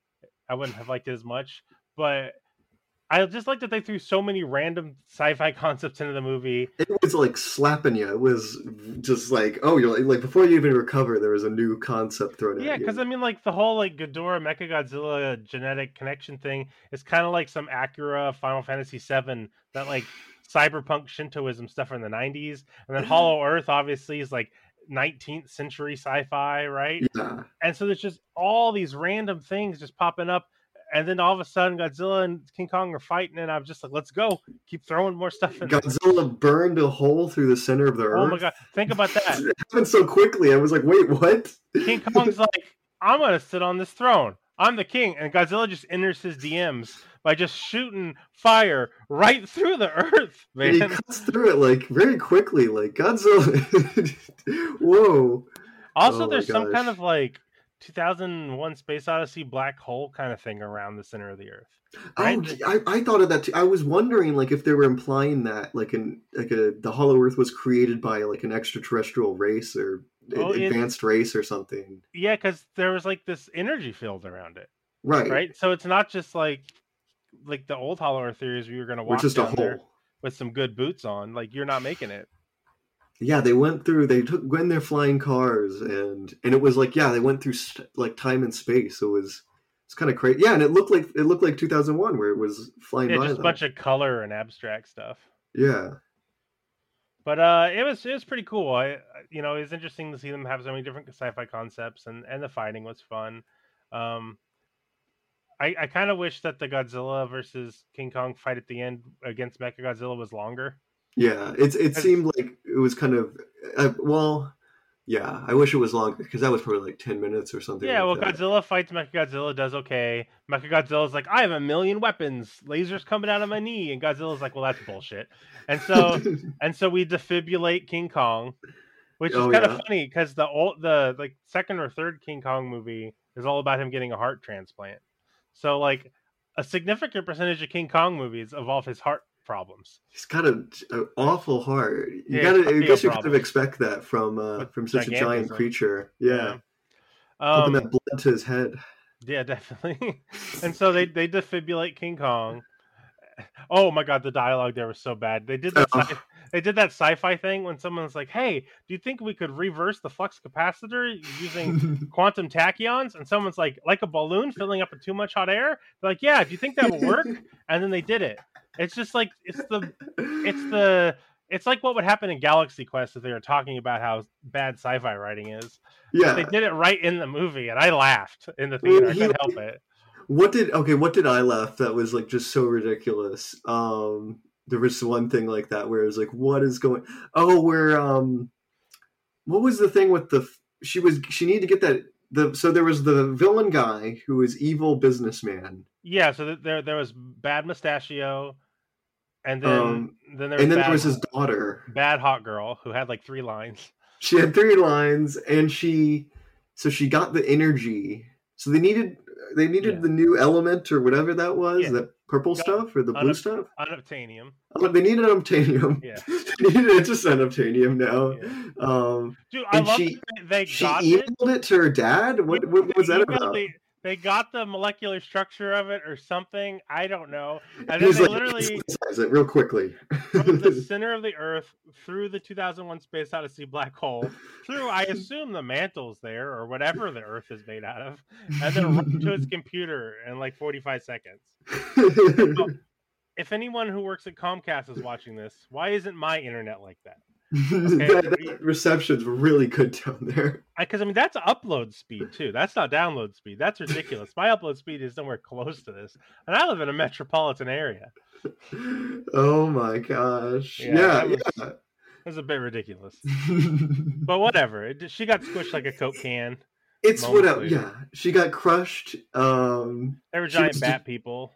I wouldn't have liked it as much, but I just like that they threw so many random sci-fi concepts into the movie. It was like slapping you. It was just like, oh, you're like, like before you even recover, there was a new concept thrown in. Yeah, at you. because I mean, like the whole like Ghidorah Mechagodzilla genetic connection thing is kind of like some Akira Final Fantasy VII that like cyberpunk Shintoism stuff from the '90s, and then Hollow Earth obviously is like 19th century sci-fi, right? yeah, And so there's just all these random things just popping up. And then all of a sudden, Godzilla and King Kong are fighting, and I'm just like, "Let's go! Keep throwing more stuff in." there. Godzilla burned a hole through the center of the earth. Oh my god! Think about that. It happened so quickly. I was like, wait, what? King Kong's like, I'm gonna sit on this throne. I'm the king, and Godzilla just enters his DMs by just shooting fire right through the earth, And he man. cuts through it like very quickly. Like Godzilla. Whoa. Also, Oh there's some kind of like 2001: Space Odyssey black hole kind of thing around the center of the earth. Right? Oh, I, I thought of that too. I was wondering like if they were implying that like an like a the Hollow Earth was created by like an extraterrestrial race or Oh, it- advanced race or something. Yeah, because there was like this energy field around it, Right. right? So it's not just like like the old Hollow Earth theories we were gonna Or walk just a down there hole. with some good boots on. Like you're not making it. Yeah, they went through. They took went in their flying cars, and and it was like yeah, they went through st- like time and space. It was it's kind of crazy. Yeah, and it looked like it looked like 2001 where it was flying Yeah, by. just a bunch of color and abstract stuff. yeah, but uh it was it was pretty cool i you know it was interesting to see them have so many different sci-fi concepts and and the fighting was fun um i i kind of wish that the godzilla versus king kong fight at the end against mechagodzilla was longer yeah. It's it seemed like it was kind of uh, well. Yeah, I wish it was longer because that was probably like 10 minutes or something. yeah well that. godzilla fights mechagodzilla does okay mechagodzilla's like i have a million weapons lasers coming out of my knee and godzilla's like well that's bullshit and so and so we defibrillate King Kong, which is Oh, kind yeah. of funny because the old the like second or third King Kong movie is all about him getting a heart transplant. So like a significant percentage of King Kong movies involve his heart problems. He's got a, an awful heart. You Yeah, gotta, I guess you kind of expect that from uh, from such a giant creature. Yeah, Um, pumping that blood to his head. Yeah, definitely. and so they they defibrillate King Kong. Oh my god, the dialogue there was so bad. They did that. Oh. Sci- they did that sci-fi thing when someone's like, "Hey, do you think we could reverse the flux capacitor using quantum tachyons?" And someone's like, "Like a balloon filling up with too much hot air." They're like, "Yeah, do you think that would work?" and then they did it. It's just like it's the it's the it's like what would happen in Galaxy Quest if they were talking about how bad sci-fi writing is. yeah. They did it right in the movie, and I laughed in the theater. I couldn't help it. What did okay? What did I laugh? That was like just so ridiculous. Um, there was one thing like that where it was like, what is going? Oh, where um, what was the thing with the? She was she needed to get that the so there was the villain guy who was evil businessman, Yeah, so there there was bad mustachio, and then Um, then there was and then bad, there was his daughter. bad hot girl who had like three lines. She had three lines, and she so she got the energy. So they needed they needed Yeah. the new element or whatever that was, Yeah. that purple Got- stuff or the blue stuff. Unobtainium. Oh, they needed unobtainium. Yeah. they needed just unobtainium now. Yeah. Um, Dude, I love she- that they, they she got it. emailed it to her dad. What, what was that about? the- they got the molecular structure of it or something. I don't know. And He then they like, literally it real quickly. from the center of the Earth through the 2001 Space Odyssey black hole, through I assume the mantles there or whatever the Earth is made out of, and then right to its computer in like 45 seconds. If anyone who works at Comcast is watching this, why isn't my internet like that? That, that reception's were really good down there. Because I, mean that's upload speed too. That's not download speed. That's ridiculous. my upload speed is nowhere close to this, and I live in a metropolitan area. Oh my gosh! Yeah, Yeah, that yeah. was- was a bit ridiculous. but whatever. It, she got squished like a Coke can. It's whatever. later. Yeah, she got crushed. Um, They were giant bat just- people.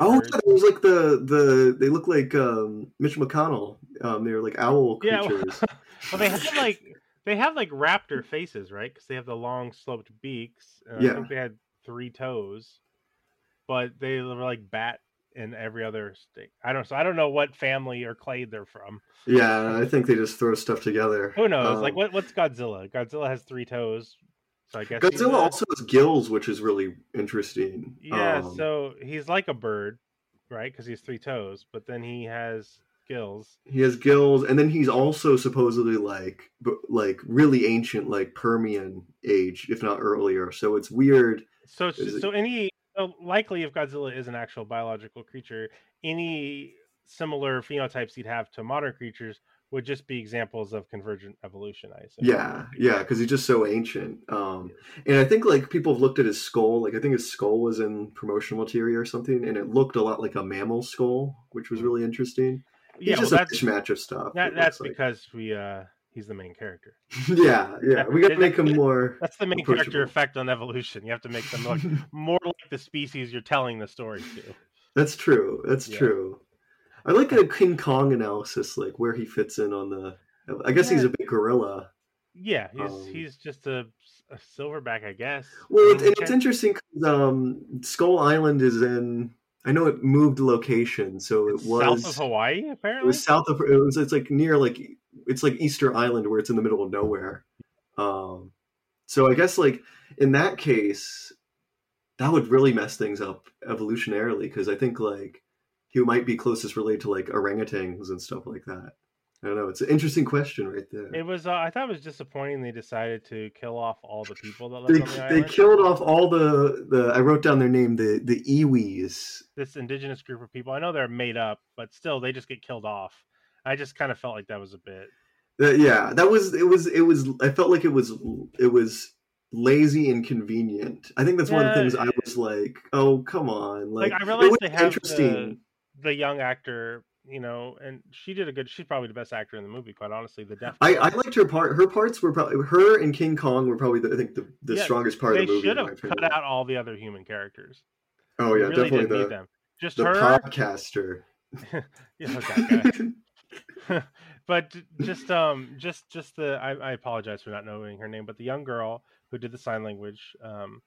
Oh, it was like the the they look like um, Mitch McConnell. Um, they're like owl creatures. Yeah, well- they have like they have like raptor faces, right? Because they have the long sloped beaks. And I Yeah. think they had three toes, but they were like bat in every other state. I don't. So I don't know what family or clade they're from. yeah, I think they just throw stuff together. Who knows? like Um, what? What's Godzilla? Godzilla has three toes. So I guess Godzilla also has gills, which is really interesting. Yeah. Um, so he's like a bird, right? Because he has three toes, but then he has gills. he has gills, and then he's also supposedly like like really ancient, like Permian age, if not earlier. So it's weird. So, it's it- so any so likely if Godzilla is an actual biological creature, any similar phenotypes he'd have to modern creatures would just be examples of convergent evolution. I assume. Yeah, yeah, because he's just so ancient. Um, and I think like people have looked at his skull. Like I think his skull was in promotional material or something, and it looked a lot like a mammal skull, which was really interesting. He's yeah. Well, just a that's mishmatch of stuff. that, that's like. because we uh he's the main character. yeah, yeah. We got to make him more. That's the main character effect on evolution. You have to make them look more like the species you're telling the story to. That's true. That's Yeah. true. I like a King Kong analysis, like where he fits in on the. I guess he's a big gorilla. Yeah, he's Um, he's just a, a silverback, I guess. Well, I it's, mean, and it's interesting because um, Skull Island is in. I know it moved location, so it it's was south of Hawaii, Apparently, It was south of. It was. It's like near like it's like Easter Island where it's in the middle of nowhere. Um, so I guess like in that case, that would really mess things up evolutionarily because I think like he might be closest related to like orangutans and stuff like that. I don't know. It's an interesting question right there. It was. Uh, I thought it was disappointing they decided to kill off all the people that They, on the they killed off all the, the I wrote down their name the the Iwis. this indigenous group of people. I know they're made up, but still, they just get killed off. I just kind of felt like that was a bit. Uh, yeah, that was it was it was I felt like it was it was lazy and convenient. I think that's one of the things I was like, oh come on, Like, like, I realized they have interesting. the, the young actor, you know, and she did a good. She's probably the best actor in the movie, quite honestly. The deaf. I. I liked her part. Her parts were probably her and King Kong were probably the, I think the, the Yeah, strongest part of the movie. They should have cut opinion. out all the other human characters. Oh yeah, really definitely the them. Just the her. podcaster. yeah, guy. but just um just just the I, I apologize for not knowing her name but the young girl who did the sign language um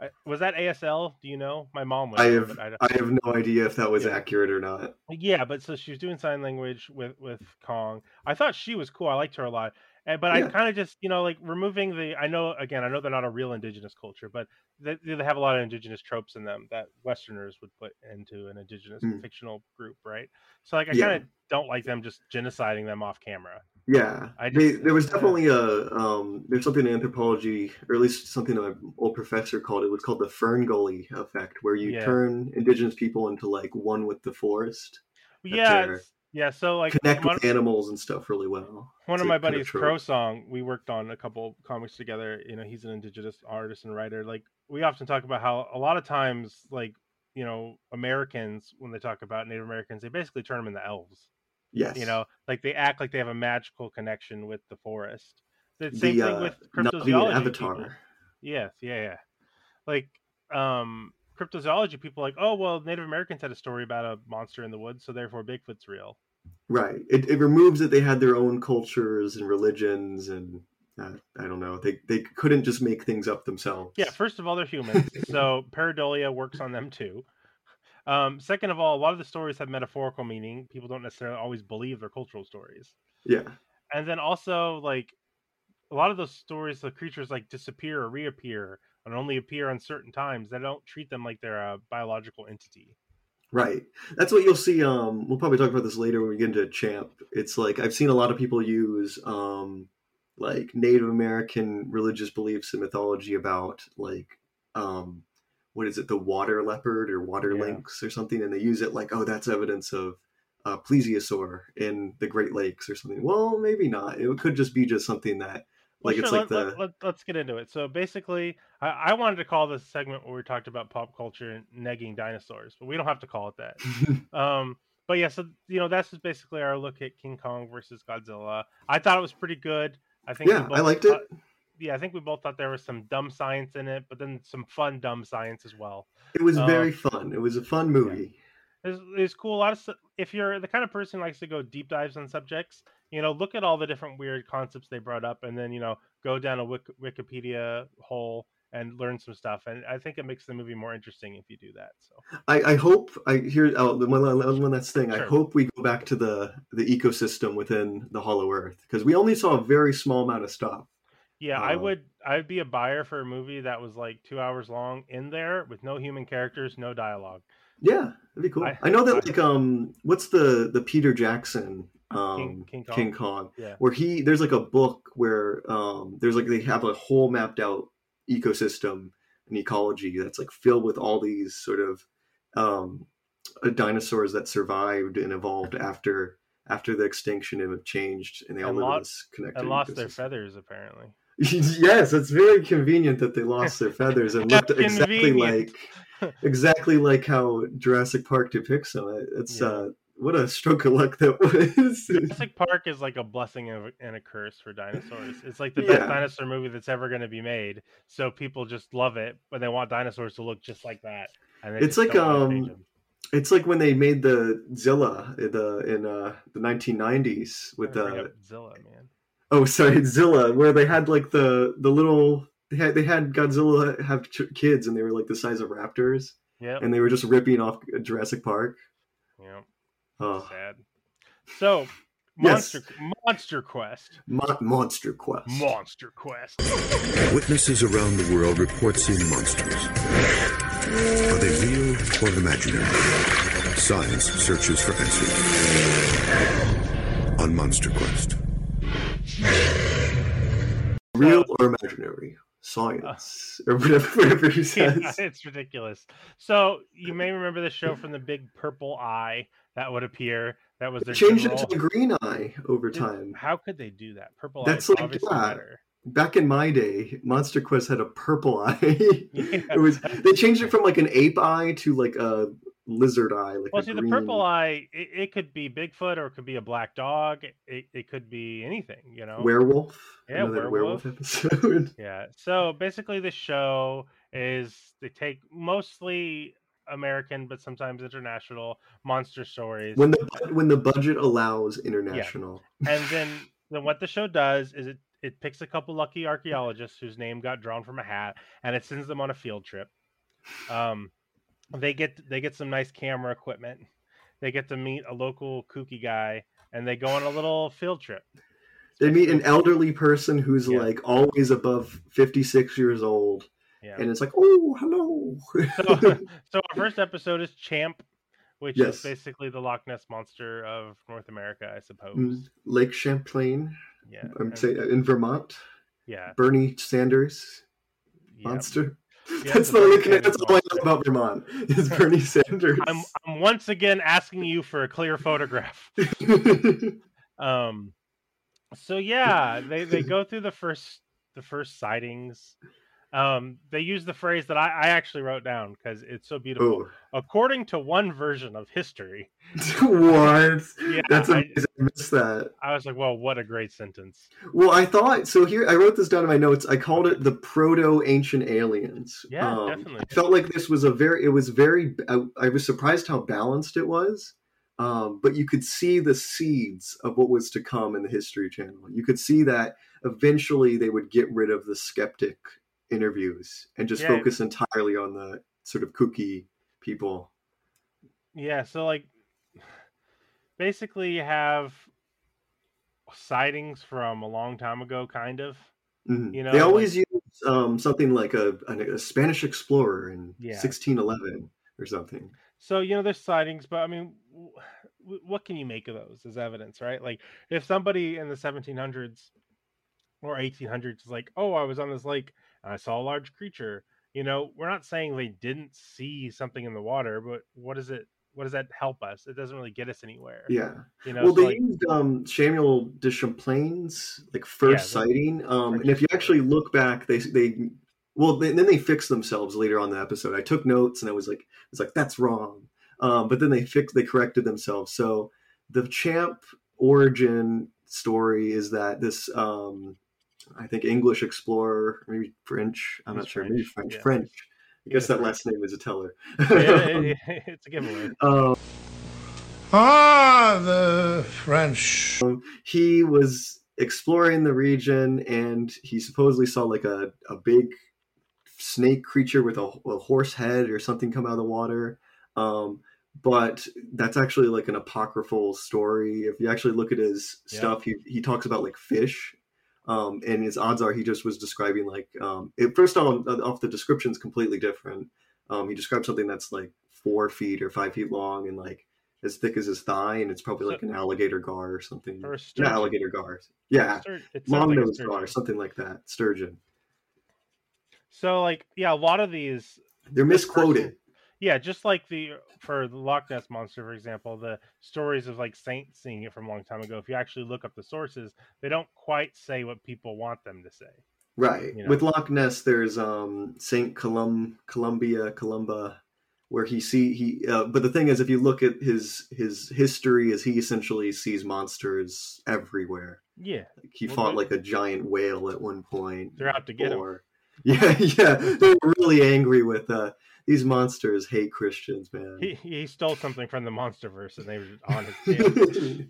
I, was that asl do you know my mom was I have I, I have no idea if that was Yeah. accurate or not. yeah but so she was doing sign language with with kong i thought she was cool i liked her a lot and, but Yeah. i kind of just you know like removing the i know again i know they're not a real indigenous culture but they, they have a lot of indigenous tropes in them that westerners would put into an indigenous Hmm. fictional group right so like i Yeah. kind of don't like them just genociding them off camera Yeah, I they, there was definitely a um, there's something in anthropology, or at least something my old professor called it. Was called the Fern Gully effect, where you Yeah. turn indigenous people into like one with the forest, yeah yeah so like connect with animals and stuff really well. one It's of my kind of buddies crow song we worked on a couple comics together you know he's an indigenous artist and writer like we often talk about how a lot of times like you know americans when they talk about native americans they basically turn them into elves Yes, you know like they act like they have a magical connection with the forest the the same thing uh, with Na'vi cryptozoology avatar. people. Yes, yeah, yeah. Like um cryptozoology people are like, oh well, Native Americans had a story about a monster in the woods, so therefore Bigfoot's real. Right. It, it removes that they had their own cultures and religions, and uh, I don't know. They they couldn't just make things up themselves. Yeah, first of all, they're humans, so pareidolia works on them too. Um, second of all, a lot of the stories have metaphorical meaning. People don't necessarily always believe their cultural stories. yeah, And then also, like a lot of those stories, the creatures like disappear or reappear and only appear on certain times. They don't treat them like they're a biological entity. right. That's what you'll see. Um, we'll probably talk about this later when we get into Champ. It's like I've seen a lot of people use um, like Native American religious beliefs and mythology about like um, what is it, the water leopard or water Yeah. lynx or something, and they use it like, oh, that's evidence of uh, plesiosaur in the Great Lakes or something. Well, maybe not. It could just be just something that Well, like it's sure, like let, the let, let, us get into it. So basically, I, I wanted to call this segment where we talked about pop culture and negging dinosaurs, but we don't have to call it that. um, but yeah, so you know that's just basically our look at King Kong versus Godzilla. I thought it was pretty good. I think Yeah, I liked it. Yeah, I think we both thought there was some dumb science in it, but then some fun dumb science as well. It was Uh, very fun. It was a fun movie. It's, it's cool. A lot of if you're the kind of person who likes to go deep dives on subjects, you know, look at all the different weird concepts they brought up, and then you know, go down a Wik- Wikipedia hole and learn some stuff. And I think it makes the movie more interesting if you do that. So I, I hope I hear oh, the one, one last thing. I hope we go back to the the ecosystem within the Hollow Earth because we only saw a very small amount of stuff. Yeah, I Uh, would I'd be a buyer for a movie that was like two hours long in there with no human characters, no dialogue. Yeah, that'd be cool. I- I, know that I- like um, what's the the Peter Jackson um King- King Kong? King Kong Yeah. where he there's like a book where um there's like they have a whole mapped out ecosystem and ecology that's like filled with all these sort of um uh, dinosaurs that survived and evolved after after the extinction and have changed and they all And live in this connected And lost their feathers apparently. yes, it's very convenient that they lost their feathers and looked exactly like exactly like how Jurassic Park depicts them. It's Yeah. uh, what a stroke of luck that was. Jurassic Park is like a blessing and a- curse for dinosaurs. It's like the best dinosaur movie that's ever going to be made. So people just love it, but they want dinosaurs to look just like that. And It's like, don't wanna change um, it's like when they made the Zilla in the in uh, the 1990s with up Zilla, man. Oh sorry Zilla where they had like the the little they had they had Godzilla have ch- kids and they were like the size of raptors Yeah, and they were just ripping off Jurassic Park. Yeah, Oh, Sad. So, Yes. Monster Monster Quest. Mon- Monster Quest. Monster Quest. Witnesses around the world report seeing monsters. Are they real or imaginary? Science searches for answers. On Monster Quest. Real or imaginary? Science or whatever, whatever he says. Yeah, it's ridiculous. So you may remember the show from the big purple eye that would appear. That was their Changed it general- to a green eye over time. How could they do that? Purple That's like better. Back in my day, Monster Quest had a purple eye. Yeah. it was they changed it from like an ape eye to like a lizard eye. Like Well, see, green. the purple eye, it, it could be Bigfoot or it could be a black dog. It, it could be anything, you know. werewolf. Yeah, Another werewolf. episode. Yeah. So basically, the show is they take mostly American, but sometimes international monster stories. when the when the budget allows international. and then then what the show does is it it picks a couple lucky archaeologists whose name got drawn from a hat and it sends them on a field trip um they get they get some nice camera equipment they get to meet a local kooky guy and they go on a little field trip They meet an elderly person who's Yeah. like always above fifty six years old, yeah and it's like, oh, hello. so, so our first episode is champ which Yes. is basically the loch ness monster of north america i suppose Mm, Lake Champlain. yeah I'm saying in Vermont. yeah Bernie Sanders monster. Yeah, that's the the only connection. That's all I know about Vermont is Bernie Sanders. I'm, I'm once again asking you for a clear photograph um so yeah they they go through the first the first sightings um they use the phrase that i, I actually wrote down because it's so beautiful oh, according to one version of history what? Yeah, That's I- amazing. I missed that. i was like well what a great sentence Well, I thought so. Here, I wrote this down in my notes. I called it the proto ancient aliens. Yeah, Um, definitely. I felt like this was a very. It was very. I, I was surprised how balanced it was. Um, but you could see the seeds of what was to come in the History Channel. You could see that eventually they would get rid of the skeptic interviews and just Yeah. focus entirely on the sort of kooky people. yeah so like basically you have sightings from a long time ago kind of Mhm. You know, they like- always use um, something like a, a, Spanish explorer in Yeah. 1611 or something. So you know, there's sightings, but I mean, w- w- what can you make of those as evidence, right? Like, if somebody in the 1700s or 1800s is like, "Oh, I was on this lake and I saw a large creature," you know, we're not saying they didn't see something in the water, but what does it? What does that help us? It doesn't really get us anywhere. Yeah. You know, well, so they like, used um, Samuel de Champlain's like first the sighting, um, and if you actually look back, they they well they, then they fixed themselves later on the episode. I took notes and I was like, it's like that's wrong. Um, but then they fixed, they corrected themselves. So the champ origin story is that this, um, I think English explorer, maybe French, I'm He's not sure, maybe French, French, yeah. French. I guess that French. last name is a teller. Yeah, it's a giveaway. um, Ah, the French. he was exploring the region and he supposedly saw like a, a big snake creature with a, a horse head or something come out of the water um, but that's actually like an apocryphal story if you actually look at his Yeah. stuff he, he talks about like fish um, and his odds are he just was describing like um, it, first off, off the description is completely different. Um, he described something that's like four feet or five feet long and like as thick as his thigh and it's probably like an alligator gar or something. Or a not alligator gar yeah Stur- it sounds long like nose sturgeon. gar something like that sturgeon. So like yeah, a lot of these they're misquoted yeah, just like the for the Loch Ness monster, for example, the stories of like saints seeing it from a long time ago. If you actually look up the sources, they don't quite say what people want them to say. Right. you know. With Loch Ness, there's um Saint Colum Columbia Columba, where he see he. Uh, but the thing is, if you look at his his history, is he essentially sees monsters everywhere. Yeah, Like, he Well, fought they- like a giant whale at one point. they're out to get him. yeah, yeah, they're really angry with uh these monsters. Hate Christians, man. He he stole something from the MonsterVerse, and they were on his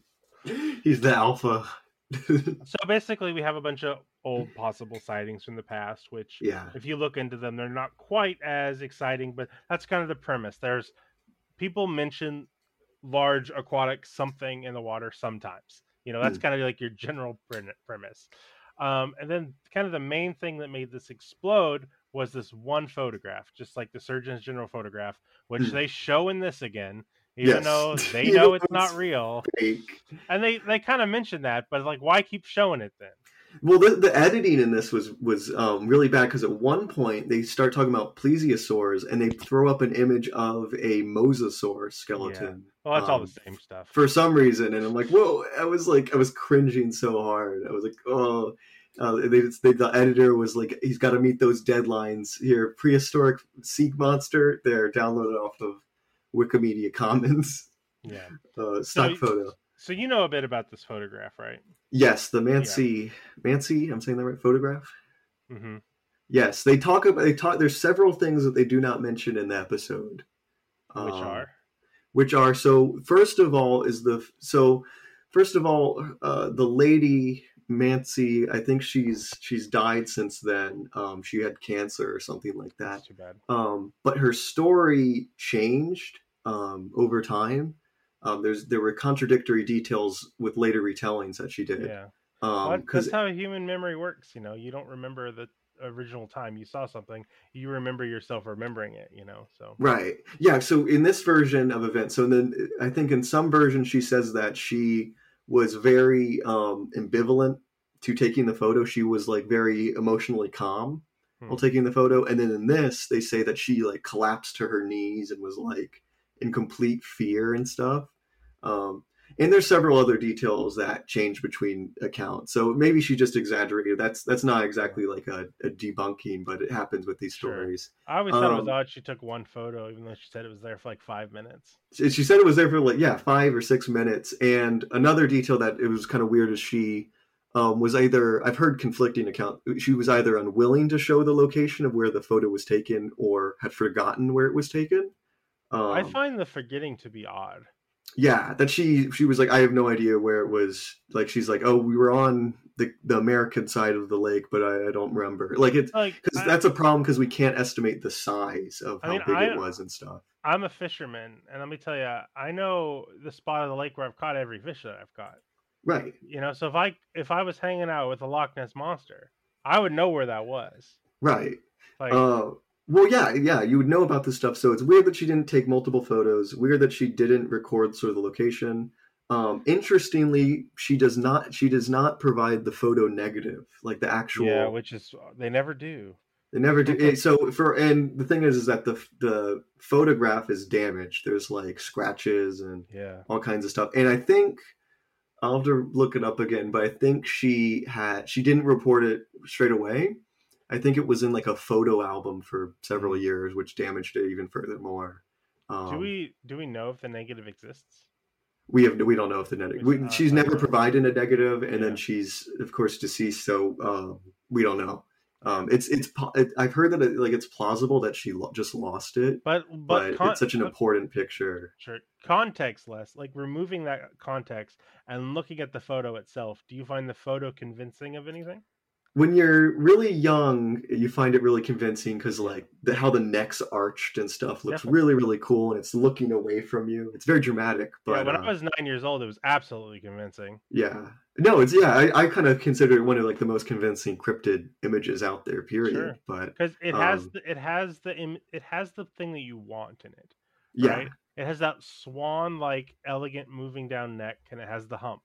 tail. He's the alpha. so basically, we have a bunch of old possible sightings from the past, which yeah. if you look into them, they're not quite as exciting, but that's kind of the premise. There's people mention large aquatic something in the water sometimes. You know, that's Hmm. kind of like your general premise. Um, and then, kind of the main thing that made this explode was this one photograph, just like the Surgeon's General photograph, which Hmm. they show in this again, even Yes. though they know it's not real. Fake. And they they kind of mention that, but like, why keep showing it then? Well, the, the editing in this was was um, really bad because at one point they start talking about plesiosaurs and they throw up an image of a mosasaur skeleton. Well, that's all um, the same stuff. for some reason, and I'm like, whoa! I was like, I was cringing so hard. I was like, oh. Uh, they, they, the editor was like, he's got to meet those deadlines here. Prehistoric sea monster. They're downloaded off of Wikimedia Commons Yeah. uh, stock So- photo. So you know a bit about this photograph, right? Yes, the Mansi, Mansi. I'm saying that right. Photograph. Mm-hmm. Yes, they talk about they talk. There's several things that they do not mention in the episode, Which Um, are which are so. First of all, is the so. First of all, uh, the lady Mansi. I think she's she's died since then. Um, she had cancer or something like that. that's too bad. Um, but her story changed um, over time. Um, there's there were contradictory details with later retellings that she did. Yeah. Um, because that's how human memory works. You know, you don't remember the original time you saw something. You remember yourself remembering it. You know, so Right. Yeah. So in this version of events, so then I think in some version she says that she was very um, ambivalent to taking the photo. She was like very emotionally calm while Hmm. taking the photo, and then in this they say that she like collapsed to her knees and was like in complete fear and stuff. Um, and there's several other details that change between accounts. So maybe she just exaggerated. That's that's not exactly like a, a debunking, but it happens with these Sure. stories. I always thought it was Um, odd she took one photo, even though she said it was there for like five minutes. she she said it was there for like yeah five or six minutes and another detail that it was kind of weird is she um, was either i've heard conflicting account she was either unwilling to show the location of where the photo was taken or had forgotten where it was taken um, I find the forgetting to be odd. Yeah that she she was like i have no idea where it was. Like she's like oh we were on the, the american side of the lake but i, I don't remember. Like it's Like because I- that's a problem because we can't estimate the size of I how mean, big I- it was and stuff. I'm a fisherman, and let me tell you, I know the spot of the lake where I've caught every fish that I've caught. right. You know, so if I if I was hanging out with a Loch Ness monster, I would know where that was. right. Like, Uh, well, yeah, yeah, you would know about this stuff. So it's weird that she didn't take multiple photos. Weird that she didn't record sort of the location. Um, interestingly, she does not. She does not provide the photo negative, like the actual. yeah, which is they never do. they never do. so for and the thing is, is that the the photograph is damaged. There's like scratches and Yeah. all kinds of stuff. And I think I'll have to look it up again, but I think she had she didn't report it straight away. I think it was in like a photo album for several years, which damaged it even further more. Um, do we do we know if the negative exists? we have we don't know if the negative. We, uh, she's never provided a negative, and Yeah. then she's of course deceased, so um, we don't know. Um, it's it's it, I've heard that it, like it's plausible that she lo- just lost it, But but, but, con- it's such an but- important picture. Sure. Context less, like removing that context and looking at the photo itself. Do you find the photo convincing of anything? When you're really young, you find it really convincing because like the, how the neck's arched and stuff looks Definitely. really really cool, and it's looking away from you. It's very dramatic, but yeah, when uh, I was nine years old, it was absolutely convincing. Yeah. No, it's yeah, I, I kind of consider it one of like the most convincing cryptid images out there, period. Sure. But because it has Um, the, it has the im- it has the thing that you want in it. yeah, Right? It has that swan like elegant moving down neck, and it has the hump.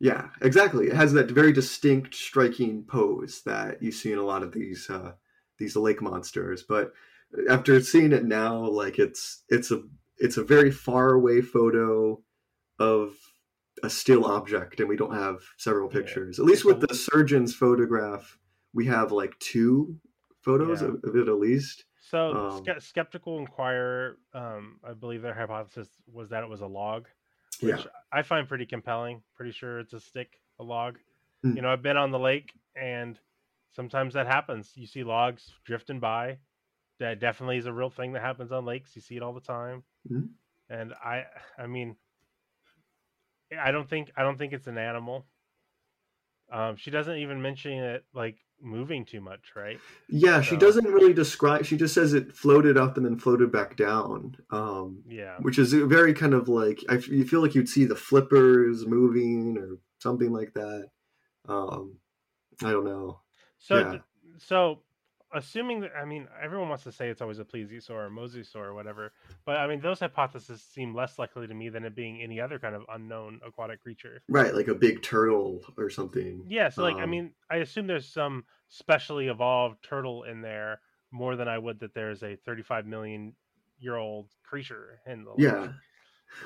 Yeah, exactly. It has that very distinct, striking pose that you see in a lot of these uh these lake monsters. But after seeing it now, like it's it's a it's a very far away photo of a still object, and we don't have several Yeah. pictures. At least with the surgeon's photograph, we have like two photos Yeah. of, of it at least. So, Um, skeptical inquirer, um, I believe their hypothesis was that it was a log, Yeah. I find pretty compelling. Pretty sure it's a stick, a log. Mm. You know, I've been on the lake, and sometimes that happens. You see logs drifting by. That definitely is a real thing that happens on lakes. You see it all the time. Mhm. And I, I mean, I don't think I don't think it's an animal. Um, she doesn't even mention it like moving too much, right? Yeah, she doesn't really describe. She just says it floated up and then floated back down, um, Yeah. which is very kind of like I you feel like you'd see the flippers moving or something like that. Um, I don't know. So, Yeah. so assuming that I mean everyone wants to say it's always a plesiosaur or a mosasaur or whatever, but I mean those hypotheses seem less likely to me than it being any other kind of unknown aquatic creature. Right, like a big turtle or something. Yeah, so like I Um, mean I assume there's some specially evolved turtle in there more than I would that there's a 35 million year old creature in the Yeah.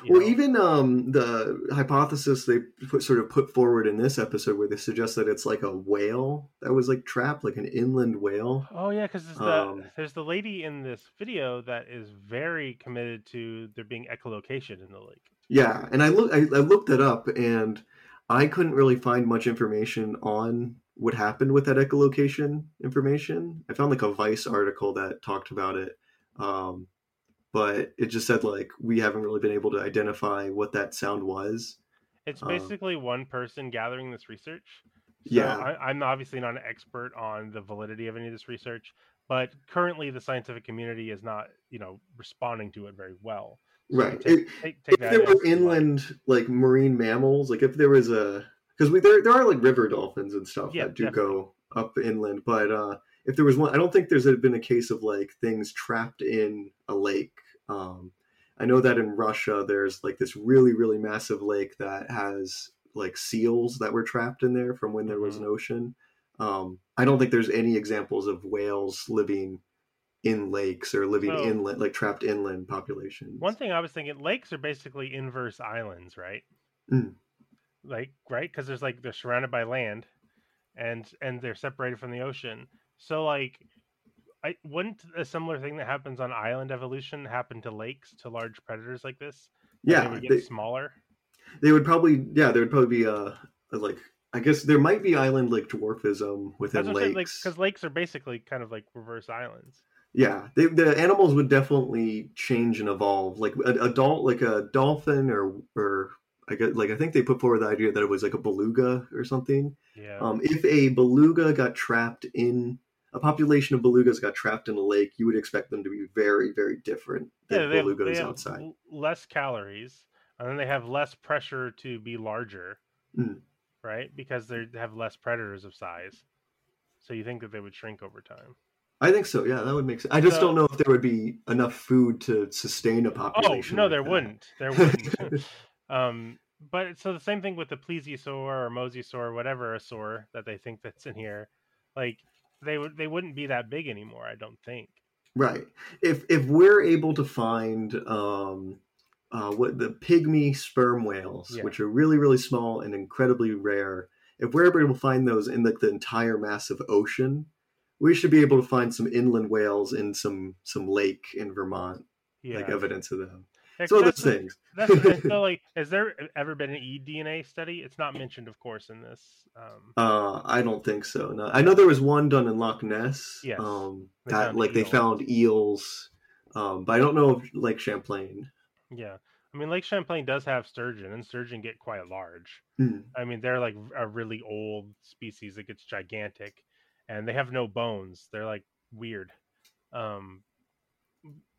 Well, know? even um, the hypothesis they put, sort of put forward in this episode, where they suggest that it's like a whale that was like trapped, like an inland whale. Oh yeah, because there's the Um, there's the lady in this video that is very committed to there being echolocation in the lake. Yeah, and I look I, I looked it up and I couldn't really find much information on what happened with that echolocation information. I found like a Vice article that talked about it. Um, but it just said like we haven't really been able to identify what that sound was. It's Um, basically one person gathering this research. So Yeah. I, I'm obviously not an expert on the validity of any of this research, but currently the scientific community is not, you know, responding to it very well. So Right. Take, It- take, take if that there were inland like marine mammals, like if there was a because we there there are like river dolphins and stuff Yeah, that do definitely. go up inland, but uh if there was one, I don't think there's been a case of like things trapped in a lake. Um, I know that in Russia there's like this really really massive lake that has like seals that were trapped in there from when there was Mm-hmm. an ocean. Um, I don't think there's any examples of whales living in lakes or living So- inland like trapped inland populations. One thing I was thinking, lakes are basically inverse islands, right? Mm. Like, right? Because there's like they're surrounded by land, and and they're separated from the ocean. So like, I wouldn't a similar thing that happens on island evolution happen to lakes to large predators like this? Yeah, they would get they- smaller. They would probably, yeah, there would probably be a, a like, I guess there might be island like dwarfism within That's what like lakes. because lakes are basically kind of like reverse islands. yeah, they, the animals would definitely change and evolve. Like a, a dol- like a dolphin, or or I guess like I think they put forward the idea that it was like a beluga or something. Yeah. Um, if a beluga got trapped in a population of belugas got trapped in a lake, you would expect them to be very, very different yeah, than they have, belugas they have outside. l- less calories, and then they have less pressure to be larger, Mm. right? Because they have less predators of size. So you think that they would shrink over time? I think so. Yeah, that would make sense. I just So- don't know if there would be enough food to sustain a population. Oh no, like there that. wouldn't. There wouldn't. um, but so the same thing with the plesiosaur or mosasaur or whatever a saur that they think that's in here, like they would they wouldn't be that big anymore. I don't think. Right. If if we're able to find um, uh, what the pygmy sperm whales, Yeah. which are really really small and incredibly rare, if we're able to find those in like the entire massive ocean, we should be able to find some inland whales in some some lake in Vermont. Yeah. like evidence of them. It's one of 'cause those that's- things. That's so like, has there ever been an eDNA study? It's not mentioned, of course, in this. Um, Uh, I don't think so. No, I know there was one done in Loch Ness. Yes. Um, that like they found eels, um, but I don't know if Lake Champlain. yeah, I mean, Lake Champlain does have sturgeon, and sturgeon get quite large. Hmm. I mean, they're like a really old species that gets gigantic, and they have no bones. They're like weird. Um,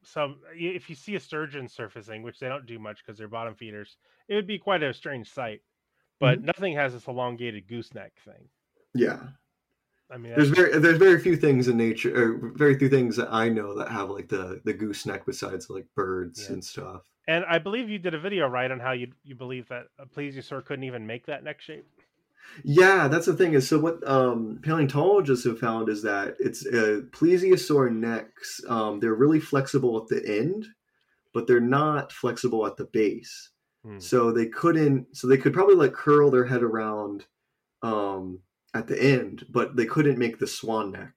so if you see a sturgeon surfacing, which they don't do much because they're bottom feeders, it would be quite a strange sight. But Mm-hmm. nothing has this elongated gooseneck thing. Yeah, I mean, there's very there's very few things in nature, or very few things that I know that have like the the gooseneck besides like birds Yeah. and stuff. and I believe you did a video right on how you you believe that a plesiosaur couldn't even make that neck shape. Yeah, that's the thing. Is so what um, paleontologists have found is that it's uh, plesiosaur necks. Um, they're really flexible at the end, but they're not flexible at the base. Hmm. So they couldn't. So they could probably like curl their head around um, at the end, but they couldn't make the swan neck.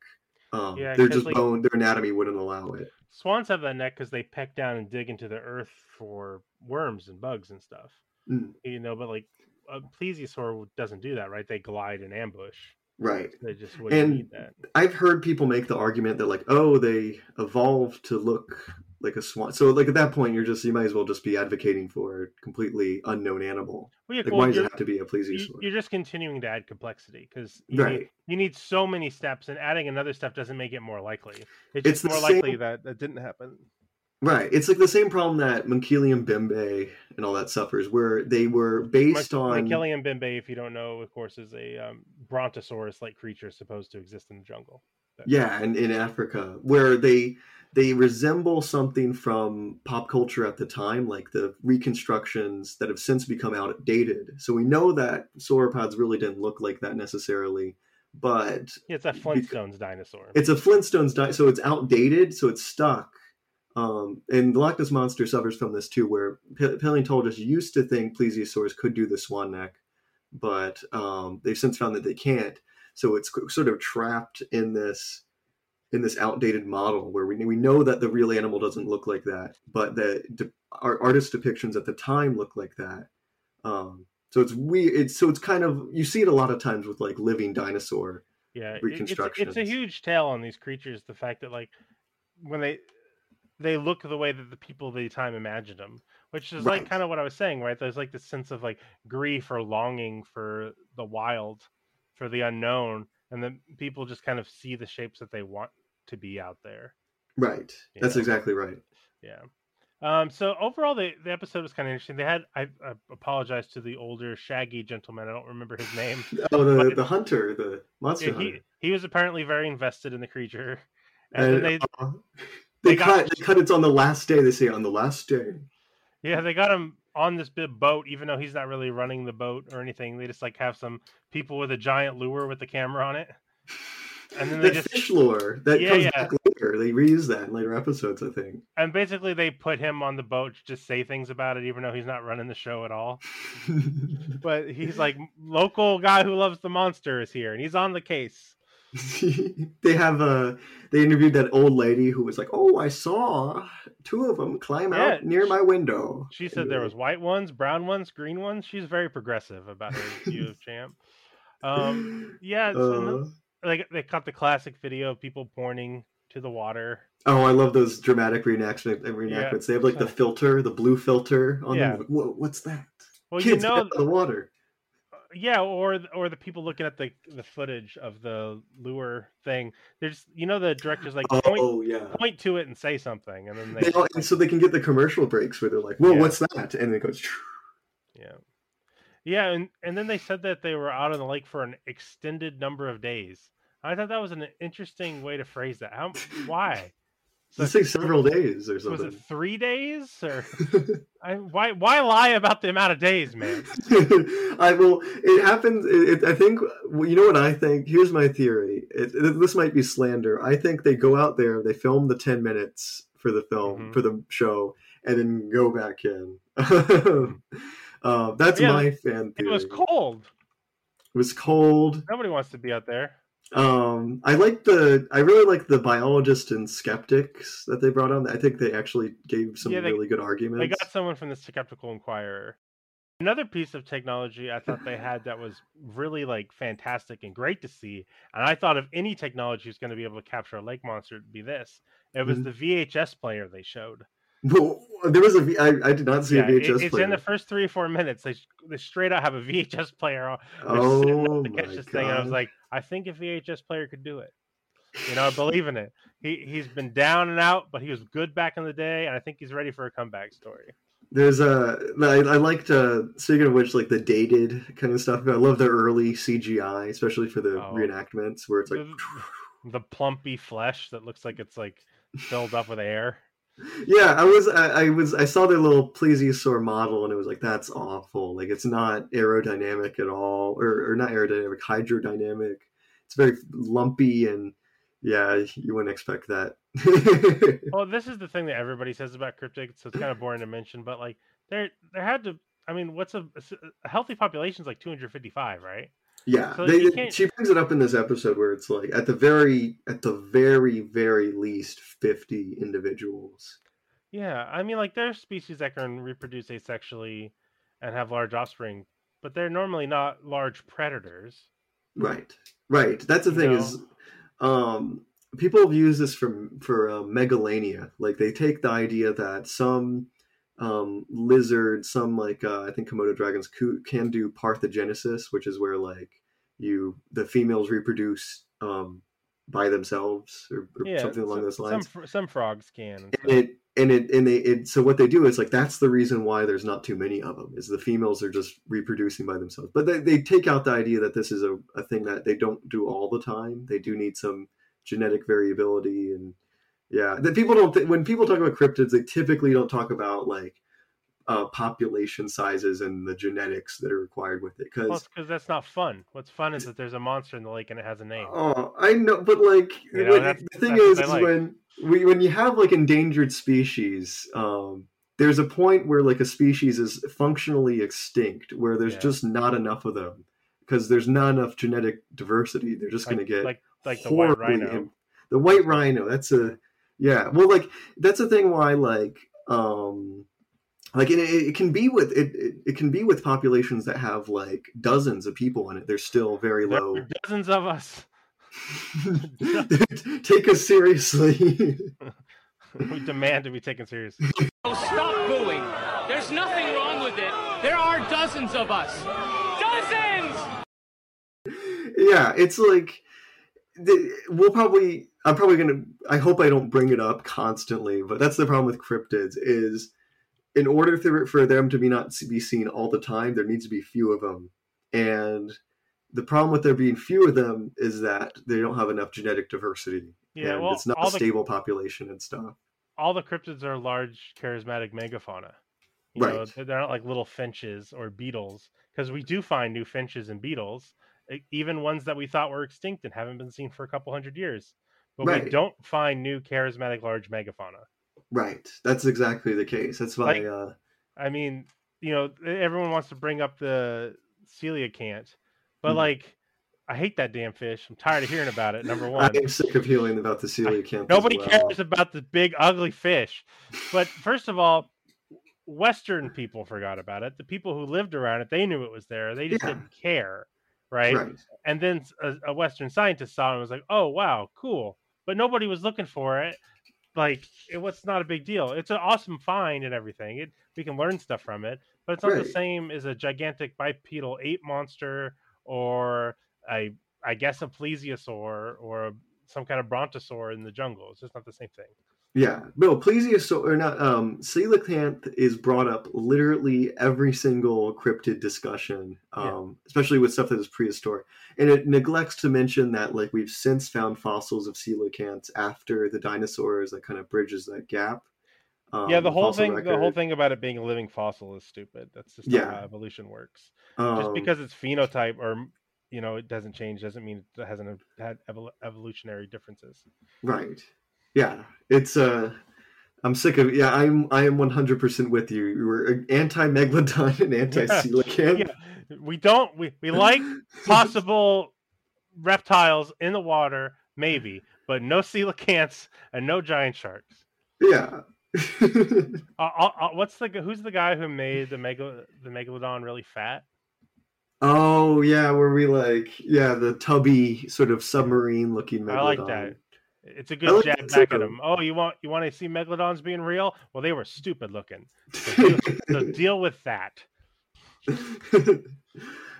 Um, Yeah, they're just like- bone. Their anatomy wouldn't allow it. Swans have that neck because they peck down and dig into the earth for worms and bugs and stuff. Mm. You know, but like a plesiosaur doesn't do that, right? They glide and ambush. Right. They just wouldn't And need that. I've heard people make the argument that like, oh, they evolved to look like a swan. So like at that point, you're just you might as well just be advocating for a completely unknown animal. Well, yeah, like cool, why does it have to be a plesiosaur? you're just continuing to add complexity because you, Right. need, you need so many steps, and adding another step doesn't make it more likely. It's It's more likely same- that that didn't happen. Right. It's like the same problem that Mokele-mbembe and all that suffers, where they were based on Killian Bimbe, if you don't know, of course, is a um, brontosaurus-like creature supposed to exist in the jungle. That- yeah, and in Africa, where they they resemble something from pop culture at the time, like the reconstructions that have since become outdated. So we know that sauropods really didn't look like that necessarily, but Yeah, it's a Flintstones dinosaur. it's a Flintstones di- so it's outdated, so it's stuck. Um, and the Loch Ness monster suffers from this too, where paleontologists used to think plesiosaurs could do the swan neck, but um, they've since found that they can't. So it's sort of trapped in this in this outdated model where we we know that the real animal doesn't look like that, but the de- our artist depictions at the time look like that. Um, so it's weird. It's so it's kind of you see it a lot of times with like living dinosaur yeah it- it's, it's a huge tale on these creatures the fact that like when they they look the way that the people of the time imagined them which is like kind of what i was saying right there's like this sense of like grief or longing for the wild for the unknown and then people just kind of see the shapes that they want to be out there Right. That's Yeah. exactly right. yeah um so overall the, the episode was kind of interesting they had I, I apologize to the older shaggy gentleman i don't remember his name Oh, the the hunter, the monster Yeah, hunter. he, he was apparently very invested in the creature. And, And, then they, uh, they, they cut. They cut. It's on the last day. They say on the last day. yeah, they got him on this big boat, even though he's not really running the boat or anything. They just like have some people with a giant lure with the camera on it, and then they That just fish lure that Yeah, comes yeah. back later. They reuse that in later episodes, I think. and basically they put him on the boat to just say things about it, even though he's not running the show at all. But he's like local guy who loves the monster is here, and he's on the case. they have a. They interviewed that old lady who was like, "Oh, I saw two of them climb Yeah, out near my window." She said there was white ones, brown ones, green ones. She's very progressive about her view of Champ. Um, yeah, Uh, like they cut the classic video of people pointing to the water. oh, I love those dramatic reenactment, reenactments. They have like the filter, the blue filter on Yeah. them. Whoa, what's that? Well, Kids, you know, out of the water. Yeah, or or the people looking at the the footage of the lure thing. There's, you know, the director's like point Oh yeah. point to it and say something, and then they, They all, and so they can get the commercial breaks where they're like, "Whoa, Yeah. what's that?" And it goes. yeah, yeah, and and then they said that they were out on the lake for an extended number of days. I thought that was an interesting way to phrase that. How why? Let's say several days or something. Was it three days or I, why? Why lie about the amount of days, man? I will. It happens. It, it, I think. You know what I think? Here's my theory. It, this might be slander. I think they go out there, they film the ten minutes for the film Mhm. for the show, and then go back in. uh, that's Yeah, my fan theory. It was cold. It was cold. Nobody wants to be out there. Um, I like the. I really like the biologist and skeptics that they brought on. I think they actually gave some Yeah, they- really good arguments. They got someone from the Skeptical Inquirer. Another piece of technology I thought they had that was really like fantastic and great to see, and I thought if any technology is going to be able to capture a lake monster, it'd be this. It was Mhm. the VHS player they showed. Well, there was a. V- I, I did not see Yeah, a VHS it's player. in the first three or four minutes. They they straight out have a VHS player. on- they're setting up oh to my catch this thing, and I was like, I think a VHS player could do it. You know, I believe in it. He he's been down and out, but he was good back in the day, and I think he's ready for a comeback story. There's a. I, I liked. Uh, speaking of which, like the dated kind of stuff. I love the early CGI, especially for the Oh. reenactments, where it's like. The, the plumpy flesh that looks like it's like filled up with air. Yeah, I was. I, I was. I saw their little plesiosaur model, and it was like, that's awful. Like it's not aerodynamic at all, or, or not aerodynamic, hydrodynamic. It's very lumpy, and yeah, you wouldn't expect that. Well, this is the thing that everybody says about cryptids, so it's kind of boring to mention. But like, there there had to. I mean, what's a, a healthy population is like 255, right? Yeah, So they, they- she brings it up in this episode where it's like at the very, at the very, very least, fifty individuals. Yeah, I mean, like there's species that can reproduce asexually and have large offspring, but they're normally not large predators. Right, right. That's the You thing know? is, um, people have used this for for uh, megalania. Like they take the idea that some um, lizards, some like uh, I think Komodo dragons can do parthenogenesis, which is where like you the females reproduce um, by themselves or, or Yeah, something along some, those lines. Some some frogs can. And and it and it and they it, so what they do is like that's the reason why there's not too many of them is the females are just reproducing by themselves but they, they take out the idea that this is a, a thing that they don't do all the time they do need some genetic variability and yeah that people don't th- when people talk about cryptids they typically don't talk about like uh, population sizes and the genetics that are required with it because Well, because that's not fun. What's fun is that there's a monster in the lake and it has a name. Oh, I know, but like You know, when- the thing is, is like. when we, when you have like endangered species, um, there's a point where like a species is functionally extinct, where there's Yeah. just not enough of them because there's not enough genetic diversity. They're just like, going to get like like the white rhino. im- the white rhino. That's a yeah. Well, like that's the thing. Why like um like it, it can be with it, it it can be with populations that have like dozens of people in it. They're still very There low. are dozens of us. Take us seriously. we demand to be taken seriously. Oh, stop booing. There's nothing wrong with it. There are dozens of us. Dozens! yeah, it's like the, we'll probably. I'm probably gonna. I hope I don't bring it up constantly, but that's the problem with cryptids. Is in order for, for them to be not be seen all the time, there needs to be few of them, and the problem with there being few of them is that they don't have enough genetic diversity. Yeah, and well, it's not a the- stable population and stuff. All the cryptids are large, charismatic megafauna. You Right. they're they're not like little finches or beetles, because we do find new finches and beetles, even ones that we thought were extinct and haven't been seen for a couple hundred years. But we don't find new charismatic large megafauna. Right. That's exactly the case. That's why. Like- uh, I mean, you know, everyone wants to bring up the coelacanth, but Mhm. like, I hate that damn fish. I'm tired of hearing about it. Number one, I am sick of hearing about the coelacanth. nobody as well. cares about the big ugly fish. But first of all, Western people forgot about it. The people who lived around it, they knew it was there. They just Yeah. didn't care, right? Right. And then a Western scientist saw it and was like, "Oh wow, cool," but nobody was looking for it. Like it was not a big deal. It's an awesome find and everything. It we can learn stuff from it, but it's not the same as a gigantic bipedal ape monster or a I guess a plesiosaur or some kind of brontosaur in the jungle. It's just not the same thing. Yeah, no, plesiosaur or not. Um, coelacanth is brought up literally every single cryptid discussion, um, especially with stuff that is prehistoric, and it neglects to mention that like we've since found fossils of coelacanths after the dinosaurs that kind of bridges that gap. Um, yeah, the whole thing the whole thing about it being a living fossil is stupid. That's just Yeah. how evolution works. just Um, because it's phenotype or you know it doesn't change doesn't mean it hasn't had evol- evolutionary differences. Right. Yeah, it's uh I'm sick of yeah, I'm I am 100% with you. You were anti megalodon and anti coelacanth. Yeah, we don't we, we like possible reptiles in the water, maybe, but no coelacanths and no giant sharks. Yeah. Uh, uh, uh, what's the who's the guy who made the mega the megalodon really fat? oh yeah, where we like yeah the tubby sort of submarine looking megalodon. I like that. It's a good jab back at him. Oh, you want you want to see megalodons being real? Well, they were stupid looking. So deal, so deal with that.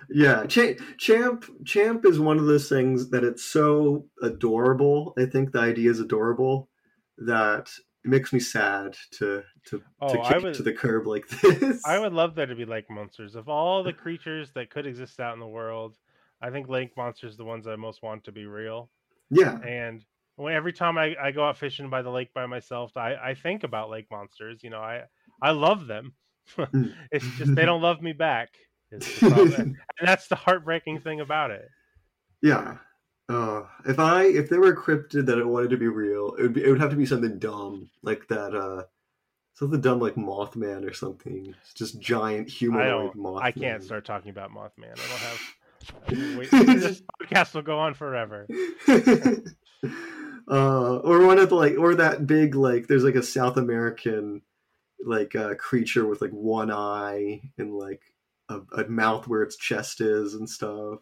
yeah, Cha- Champ Champ is one of those things that it's so adorable. I think the idea is adorable that it makes me sad to to, Oh, to kick it to the curb like this. I would love there to be lake monsters. Of all the creatures that could exist out in the world, I think lake monsters are the ones I most want to be real. Yeah, And when, every time I, I go out fishing by the lake by myself, I, I think about lake monsters. You know, I I love them. Mm. it's just they don't love me back. is the problem. and that's the heartbreaking thing about it. yeah. Uh, if I if there were a cryptid that I wanted to be real, it would be it would have to be something dumb like that. Uh, something dumb like Mothman or something. It's just giant humanoid don't. Mothman. I can't start talking about Mothman. I don't have. Wait, this podcast will go on forever. Uh, or one of the like, or that big like, there's like a South American like uh, creature with like one eye and like a, a mouth where its chest is and stuff.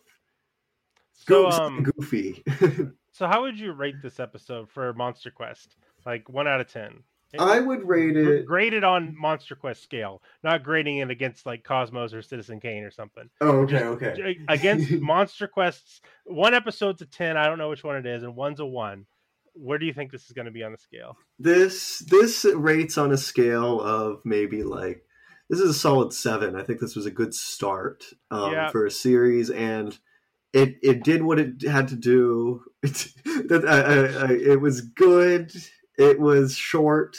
So, Go- um, goofy. so how would you rate this episode for Monster Quest? Like one out of ten. I would rate it. Graded on Monster Quest scale, not grading it against like Cosmos or Citizen Kane or something. Oh, okay, Just okay. Against Monster Quests, one episode's a ten. I don't know which one it is, and one's a one. Where do you think this is going to be on the scale? This this rates on a scale of maybe like this is a solid seven. I think this was a good start um, Yeah. for a series, and it it did what it had to do. It, that I, I, I, it was good. It was short.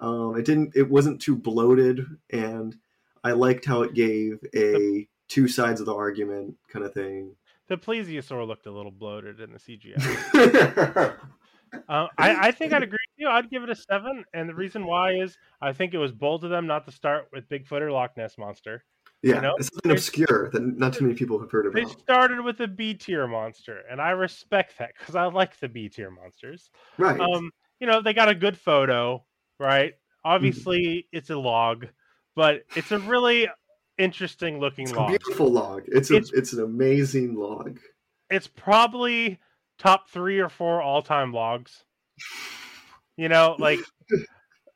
Um, it didn't. It wasn't too bloated, and I liked how it gave a two sides of the argument kind of thing. The plesiosaur looked a little bloated in the CGI. Uh, I, I think I'd agree with you. I'd give it a seven, and the reason why is I think it was bold of them not to start with Bigfoot or Loch Ness monster. yeah, know, it's something they- obscure that not too many people have heard of. They started with a B tier monster, and I respect that because I like the B tier monsters. Right. Um, you know, they got a good photo, right? Obviously, it's a log, but it's a really interesting looking It's a log. beautiful log. It's a, It's- it's, an amazing log. It's probably top three or four all time logs. You know, like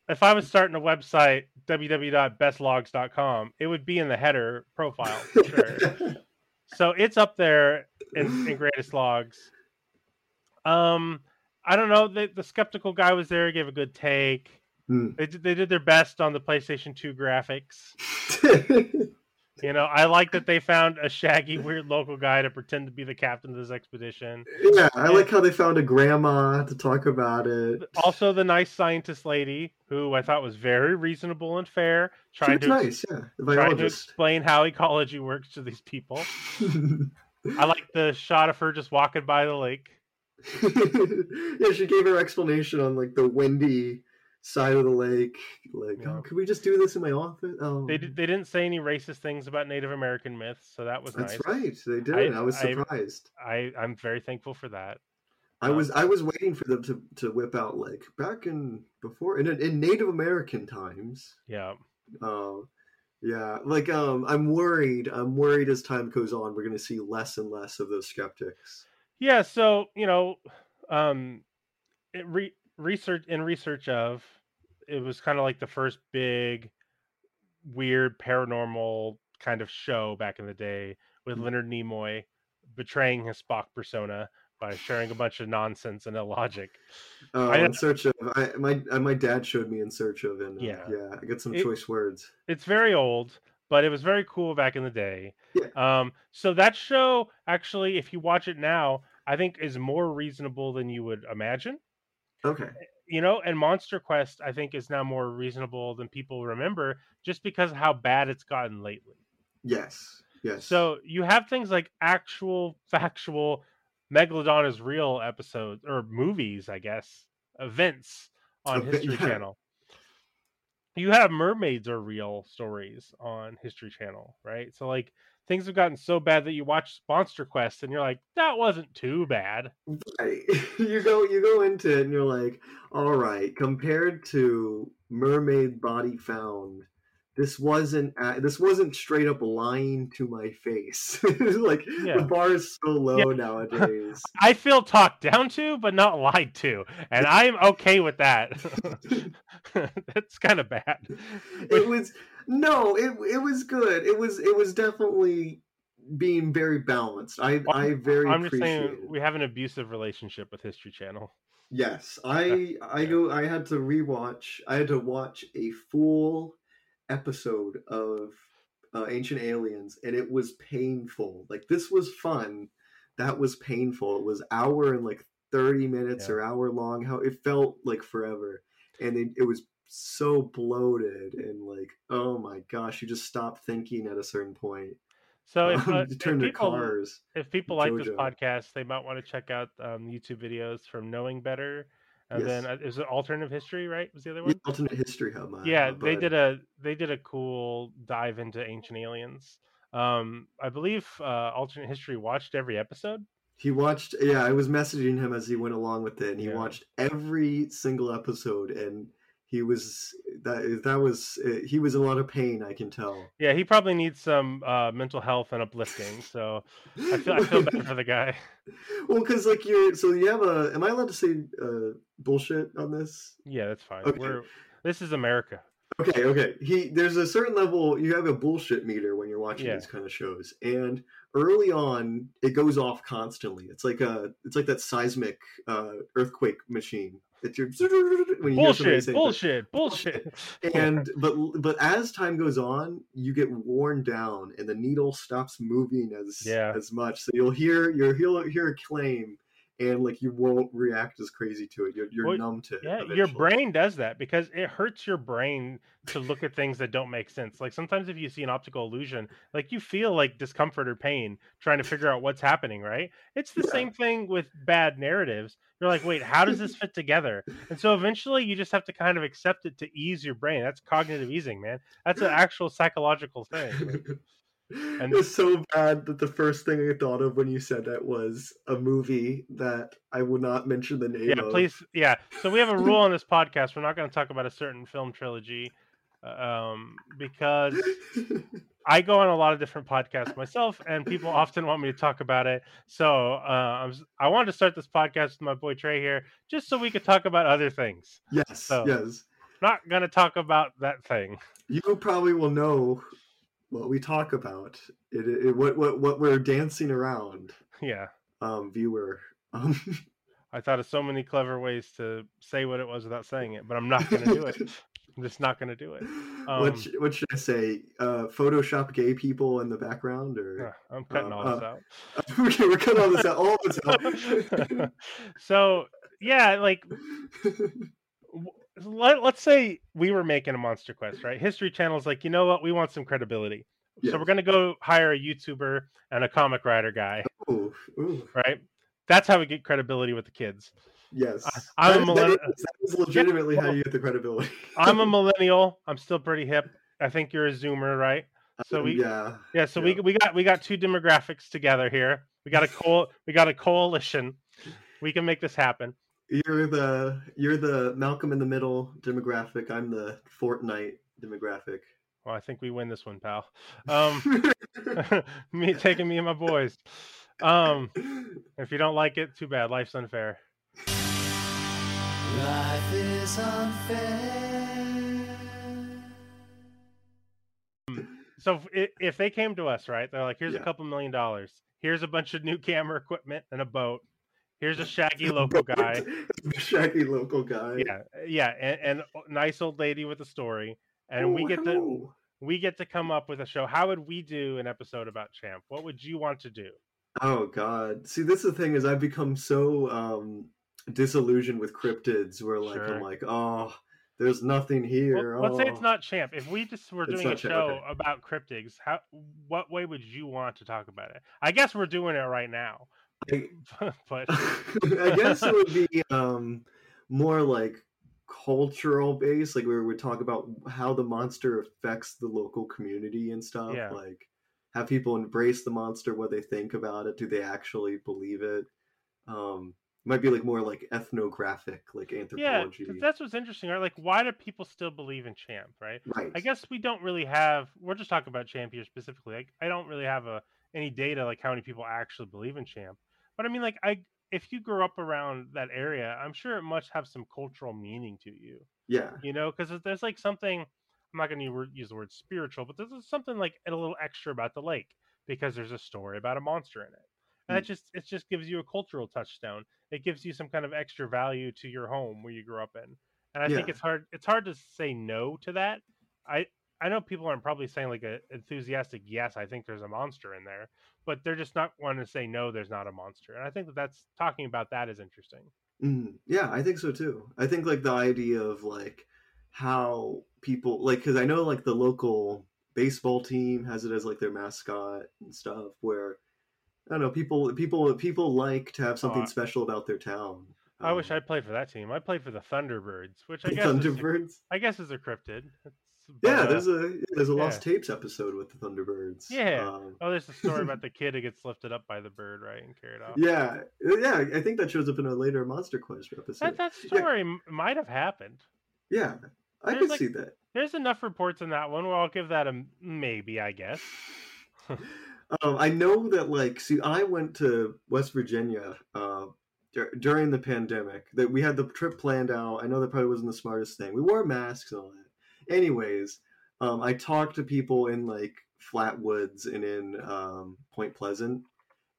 if I was starting a website, www.bestlogs.com, it would be in the header profile sure. so it's up there in, in greatest logs. Um, I don't know. The, the skeptical guy was there, gave a good take. Hmm. They did, they did their best on the PlayStation 2 graphics. You know, I like that they found a shaggy, weird local guy to pretend to be the captain of this expedition. yeah, I like how they found a grandma to talk about it. Also, the nice scientist lady, who I thought was very reasonable and fair, trying to nice, yeah. Trying to explain how ecology works to these people. I like the shot of her just walking by the lake. yeah, she gave her explanation on like the windy side of the lake. Like, Yeah. oh, could we just do this in my office? Oh, They did, they didn't say any racist things about Native American myths, so that was that's nice. right. They did. I- I, was surprised. I I'm very thankful for that. I was I was waiting for them to, to whip out like back in before in in Native American times. Yeah. Um, yeah, like um, I'm worried. I'm worried as time goes on, we're going to see less and less of those skeptics. Yeah, so you know, um, it re- research in research of it was kind of like the first big weird paranormal kind of show back in the day with Leonard Nimoy betraying his Spock persona by sharing a bunch of nonsense and illogic. Uh, I- in search of I, my uh, my dad showed me in search of, and uh, Yeah. yeah, I got some It- choice words. It's very old, but it was very cool back in the day. Yeah. Um, so that show actually, if you watch it now, I think is more reasonable than you would imagine. Okay, eh, you know and monster quest i think is now more reasonable than people remember just because of how bad it's gotten lately yes, yes. so you have things like actual factual megalodon is real episodes or movies i guess events on Event- history yeah. channel you have mermaids are real stories on history channel right so like things have gotten so bad that you watch Monster Quest and you're like, that wasn't too bad. Right. you go you go into it and you're like, all right, compared to Mermaid Body Found, this wasn't a- this wasn't straight up lying to my face. like Yeah. the bar is so low Yeah. nowadays. I feel talked down to, but not lied to, and I'm okay with that. That's kind of bad. it was no, it it was good. It was it was definitely being very balanced. I I very I'm just saying it. we have an abusive relationship with History Channel. Yes, I I go. I had to rewatch. I had to watch a full episode of uh, Ancient Aliens, and it was painful. Like this was fun. That was painful. It was hour and like thirty minutes Yeah. or hour long. How it felt like forever, and it, it was so bloated and like oh my gosh, you just stop thinking at a certain point. So if, uh, to if people, cars. if people like this podcast, they might want to check out um, YouTube videos from Knowing Better, and Yes. then uh, is it Alternative History? Right, was the other Yeah, one? alternate history hub. my- yeah my they did a they did a cool dive into ancient aliens um i believe uh alternate history watched every episode He watched. Yeah, I was messaging him as he went along with it, and he Yeah. watched every single episode, and he was that that was uh, he was a lot of pain. I can tell. yeah he probably needs some uh mental health and uplifting so i feel i feel bad for the guy well, because like you're so you have a. Am I allowed to say uh, bullshit on this? yeah that's fine Okay. we're this is america Okay, okay. He there's a certain level you have a bullshit meter when you're watching Yeah. these kind of shows, and early on it goes off constantly. It's like a it's like that seismic uh, earthquake machine. It's your when you bullshit bullshit bullshit. And but but as time goes on you get worn down and the needle stops moving as Yeah. as much. So you'll hear you'll hear, hear a claim and like you won't react as crazy to it you're, you're Well, numb to it Yeah, your brain does that because it hurts your brain to look at things that don't make sense. Like sometimes if you see an optical illusion, like you feel like discomfort or pain trying to figure out what's happening, right? It's the Yeah. same thing with bad narratives. You're like, wait, how does this fit together? And so eventually you just have to kind of accept it to ease your brain. That's cognitive easing, man. That's an actual psychological thing. Like, And- it's so bad that the first thing I thought of when you said that was a movie that I will not mention the name yeah, of. please. Yeah. So we have a rule on this podcast. We're not going to talk about a certain film trilogy uh, um, because I go on a lot of different podcasts myself, and people often want me to talk about it. So uh, I wanted to start this podcast with my boy Trey here, just so we could talk about other things. yes, So- yes. Not going to talk about that thing. You probably will know what we talk about. It, it, what what what we're dancing around. Yeah. um, viewer. Um, I thought of so many clever ways to say what it was without saying it, but I'm not going to do it. I'm just not going to do it. what Um, sh- what should I say? Uh, Photoshop gay people in the background, or I'm cutting um, all this uh, out. okay, we're cutting all this out. All this out. so yeah, like let, let's say we were making a monster quest right? History channel's like you know what? We want some credibility. So we're going to go hire a youtuber and a comic writer guy Ooh, ooh, right? That's how we get credibility with the kids. Yes, uh, I'm a That- that is- that is legitimately how you get the credibility. i'm a millennial. I'm still pretty hip. I think you're a zoomer right? Uh, so we yeah, yeah so we yeah. we got we got two demographics together here. We got a coal we got a coalition. We can make this happen you're the you're the Malcolm in the Middle demographic. I'm the Fortnite demographic. well i think we win this one pal um me taking me and my boys um If you don't like it, too bad. Life's unfair. Life is unfair. So if, if they came to us, right? They're like, "Here's Yeah. a couple million dollars. Here's a bunch of new camera equipment and a boat. Here's a shaggy local guy. the shaggy local guy. Yeah, yeah, and, and nice old lady with a story. And we Oh, get to we get to come up with a show. How would we do an episode about Champ? What would you want to do? Oh God! See, this is the thing is I've become so um disillusioned with cryptids, where like Sure. I'm like, oh, there's nothing here. Well, let's say it's oh." not Champ. If we just were It's doing a Champ, show okay. about cryptids, how what way would you want to talk about it? I guess we're doing it right now. I, but I guess it would be um more like cultural based, like where we would talk about how the monster affects the local community and stuff, Yeah. like have people embrace the monster, what they think about it, do they actually believe it? Um, might be like more like ethnographic, like anthropology. Yeah, that's what's interesting, right? Like, why do people still believe in Champ, right? Right. I guess we don't really have. We're just talking about Champ here specifically. Like, I don't really have a any data like how many people actually believe in Champ. But I mean, like, I if you grew up around that area, I'm sure it must have some cultural meaning to you. Yeah. You know, because there's like something. I'm not going to use the word spiritual, but there's something like a little extra about the lake because there's a story about a monster in it. And that mm. just it just gives you a cultural touchstone. It gives you some kind of extra value to your home where you grew up in. And I think it's hard it's hard to say no to that. I I know people aren't probably saying like a enthusiastic yes, I think there's a monster in there, but they're just not wanting to say no, there's not a monster. And I think that that's talking about that is interesting. Mm, yeah, I think so too. I think like the idea of like how people like because I know like the local baseball team has it as like their mascot and stuff. Where I don't know people people people like to have something I- special about their town. I wish Um, I played for that team. I played for the Thunderbirds, which I guess is a- Thunderbirds? I guess is a cryptid. Yeah, but, uh, there's a there's a lost yeah. tapes episode with the Thunderbirds. Yeah. Um, oh, there's a story about the kid who gets lifted up by the bird, right, and carried off. yeah, yeah. I think that shows up in a later Monster Quest episode. That that story m might have happened. yeah, I There's could like- see that. There's enough reports in that one where I'll give that a maybe, I guess. Um, I know that, like, see, I went to West Virginia uh, during the pandemic. That we had the trip planned out. I know that probably wasn't the smartest thing. We wore masks and all that. Anyways, um, I talked to people in like Flatwoods and in um, Point Pleasant,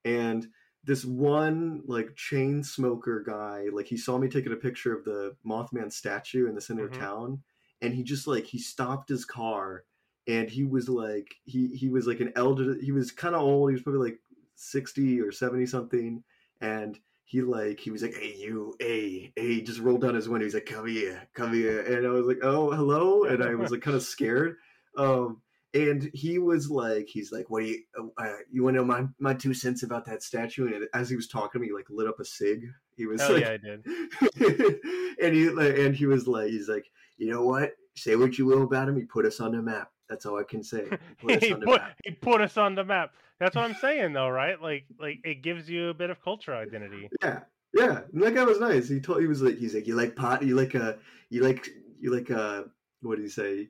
and this one like chain smoker guy, like he saw me taking a picture of the Mothman statue in the center Mhm. of town, and he just like he stopped his car and he was like he he was like an elder he was kind of old he was probably like 60 or 70 something and he like he was like hey you hey hey just rolled down his window he's like come here come here and i was like oh hello and i was like kind of scared um and he was like he's like what do you uh, you want to know my my two cents about that statue? And as he was talking to me he like lit up a cig he was Oh like yeah, I did. and he and he was like he's like you know what? Say what you will about him he put us on the map that's all i can say He put us he on the put map. he put us on the map. That's what I'm saying, though, right? Like like it gives you a bit of cultural identity. yeah yeah and that guy was nice he told he was like he's like you like pot you like uh you like you like uh what do you say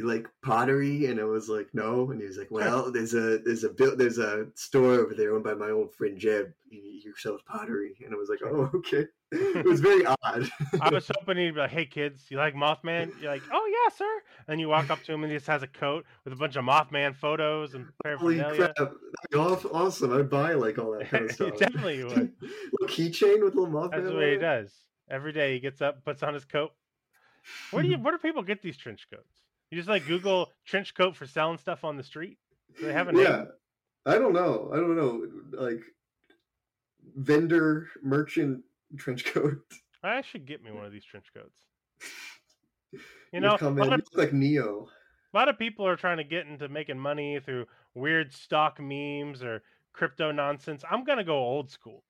you like pottery and i was like no and he was like well there's a there's a built there's a store over there owned by my old friend jeb he, he sells pottery and i was like oh okay it was very odd I was hoping he'd be like, "Hey kids, you like Mothman?" You're like, "Oh yeah, sir." And you walk up to him and he just has a coat with a bunch of Mothman photos and Holy paraphernalia. crap! That'd be awesome. I'd buy like all that kind of stuff. definitely would. little keychain with little Mothman. That's what he does. Every day he gets up, puts on his coat. Where do you where do people get these trench coats? You just like Google trench coat for selling stuff on the street? Do they have a name? Yeah, I don't know. I don't know. Like vendor merchant trench coat. I should get me one of these trench coats. You know, come in, of, look like Neo. a lot of people are trying to get into making money through weird stock memes or crypto nonsense. I'm gonna go old school.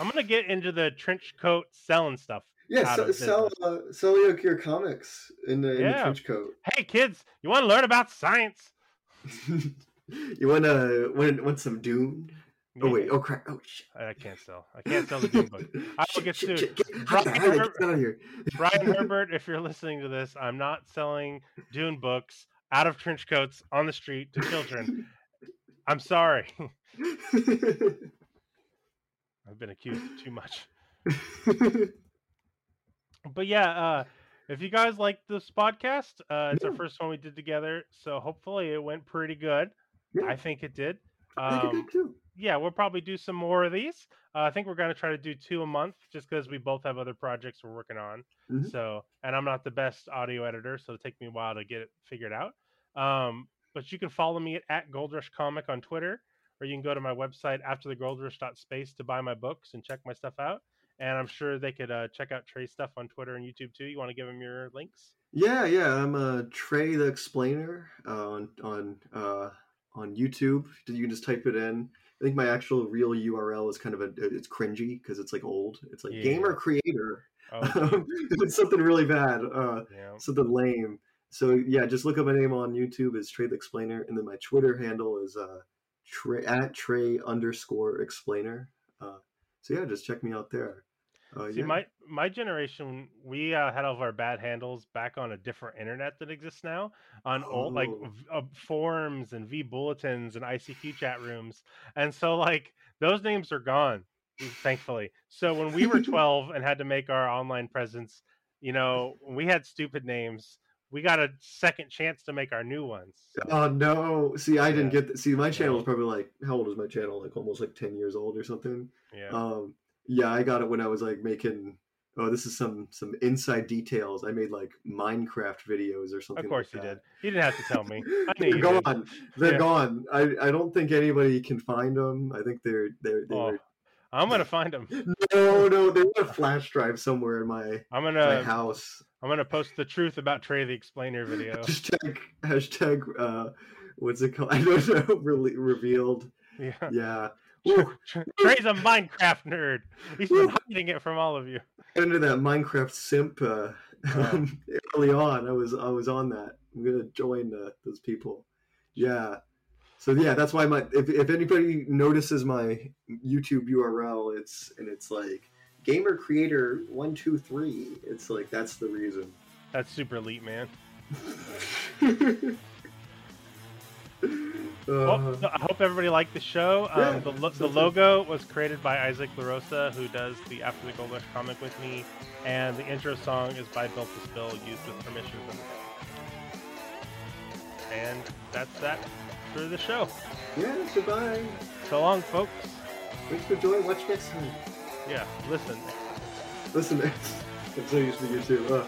I'm gonna get into the trench coat selling stuff. Yeah, out sell uh, sell your, your comics in the, in the trench coat. Hey kids, you want to learn about science? You want to want, want some Dune? Oh wait! Oh crap! Oh shit! I can't sell. I can't sell the Doom book. I will get sued. shit, Brian Hide it, hide it, Herbert- get out of here. Brian Herbert, if you're listening to this, I'm not selling Dune books out of trench coats on the street to children. I'm sorry. I've been accused of too much. But yeah, uh, if you guys like this podcast, uh, it's our first one we did together, so hopefully it went pretty good. Yeah. I think it did. I think it Um, yeah, we'll probably do some more of these. Uh, I think we're going to try to do two a month just because we both have other projects we're working on. Mhm. So, and I'm not the best audio editor, so it'll take me a while to get it figured out. Um, but you can follow me at, at Gold Rush Comic on Twitter, or you can go to my website after the Gold Rush.space to buy my books and check my stuff out. And I'm sure they could uh, check out Trey's stuff on Twitter and YouTube too. You want to give them your links? Yeah, yeah. I'm uh, Trey the Explainer uh, on on uh, on YouTube. You can just type it in. I think my actual real URL is kind of a it's cringy because it's like old. It's like Yeah. gamer creator. Oh, it's something really bad. Uh, yeah. something lame. So yeah, just look up my name on YouTube as Trey the Explainer, and then my Twitter handle is uh, Trey, at Trey underscore explainer. Uh, so yeah, just check me out there. Uh, See, yeah. my my generation, we uh, had all of our bad handles back on a different internet that exists now, on old like Oh. v- uh, forums and vBulletins and ICQ chat rooms, and so like those names are gone, thankfully. So when we were twelve and had to make our online presence, you know, we had stupid names. We got a second chance to make our new ones. Oh no! See, I didn't Yeah. get. The, see, my channel is probably like how old is my channel? Like almost like ten years old or something. yeah. Um, yeah, I got it when I was like making. Oh, this is some some inside details. I made like Minecraft videos or something. of course like you that. did. You didn't have to tell me. I They're you did. gone. They're Yeah. gone. I, I don't think anybody can find them. I think they're they're they Oh, I'm gonna find them. no no they're a flash drive somewhere in my I'm my gonna house. I'm gonna post the truth about Trey the Explainer video. Hashtag hashtag uh what's it called? I don't know. Really revealed. Yeah. Yeah. Tr- Ooh, Tr- Trey's a Minecraft nerd. He's been hiding it from all of you. Under that Minecraft simp uh, Oh. early on. I was I was on that. I'm gonna join uh, those people. Yeah. So yeah, that's why my if if anybody notices my YouTube URL, it's and it's like gamer creator one two three. It's like that's the reason. That's super elite, man. Well, Uh, so I hope everybody liked the show. Um, the, lo- the logo was created by Isaac LaRosa, who does the After the Gold Rush comic with me, and the intro song is by Built to Spill, used with permission from him. And that's that for the show. yeah. Goodbye. So long, folks. Thanks for joining. Watch next time. Yeah, listen. Listen, I'm so used to you too. Uh,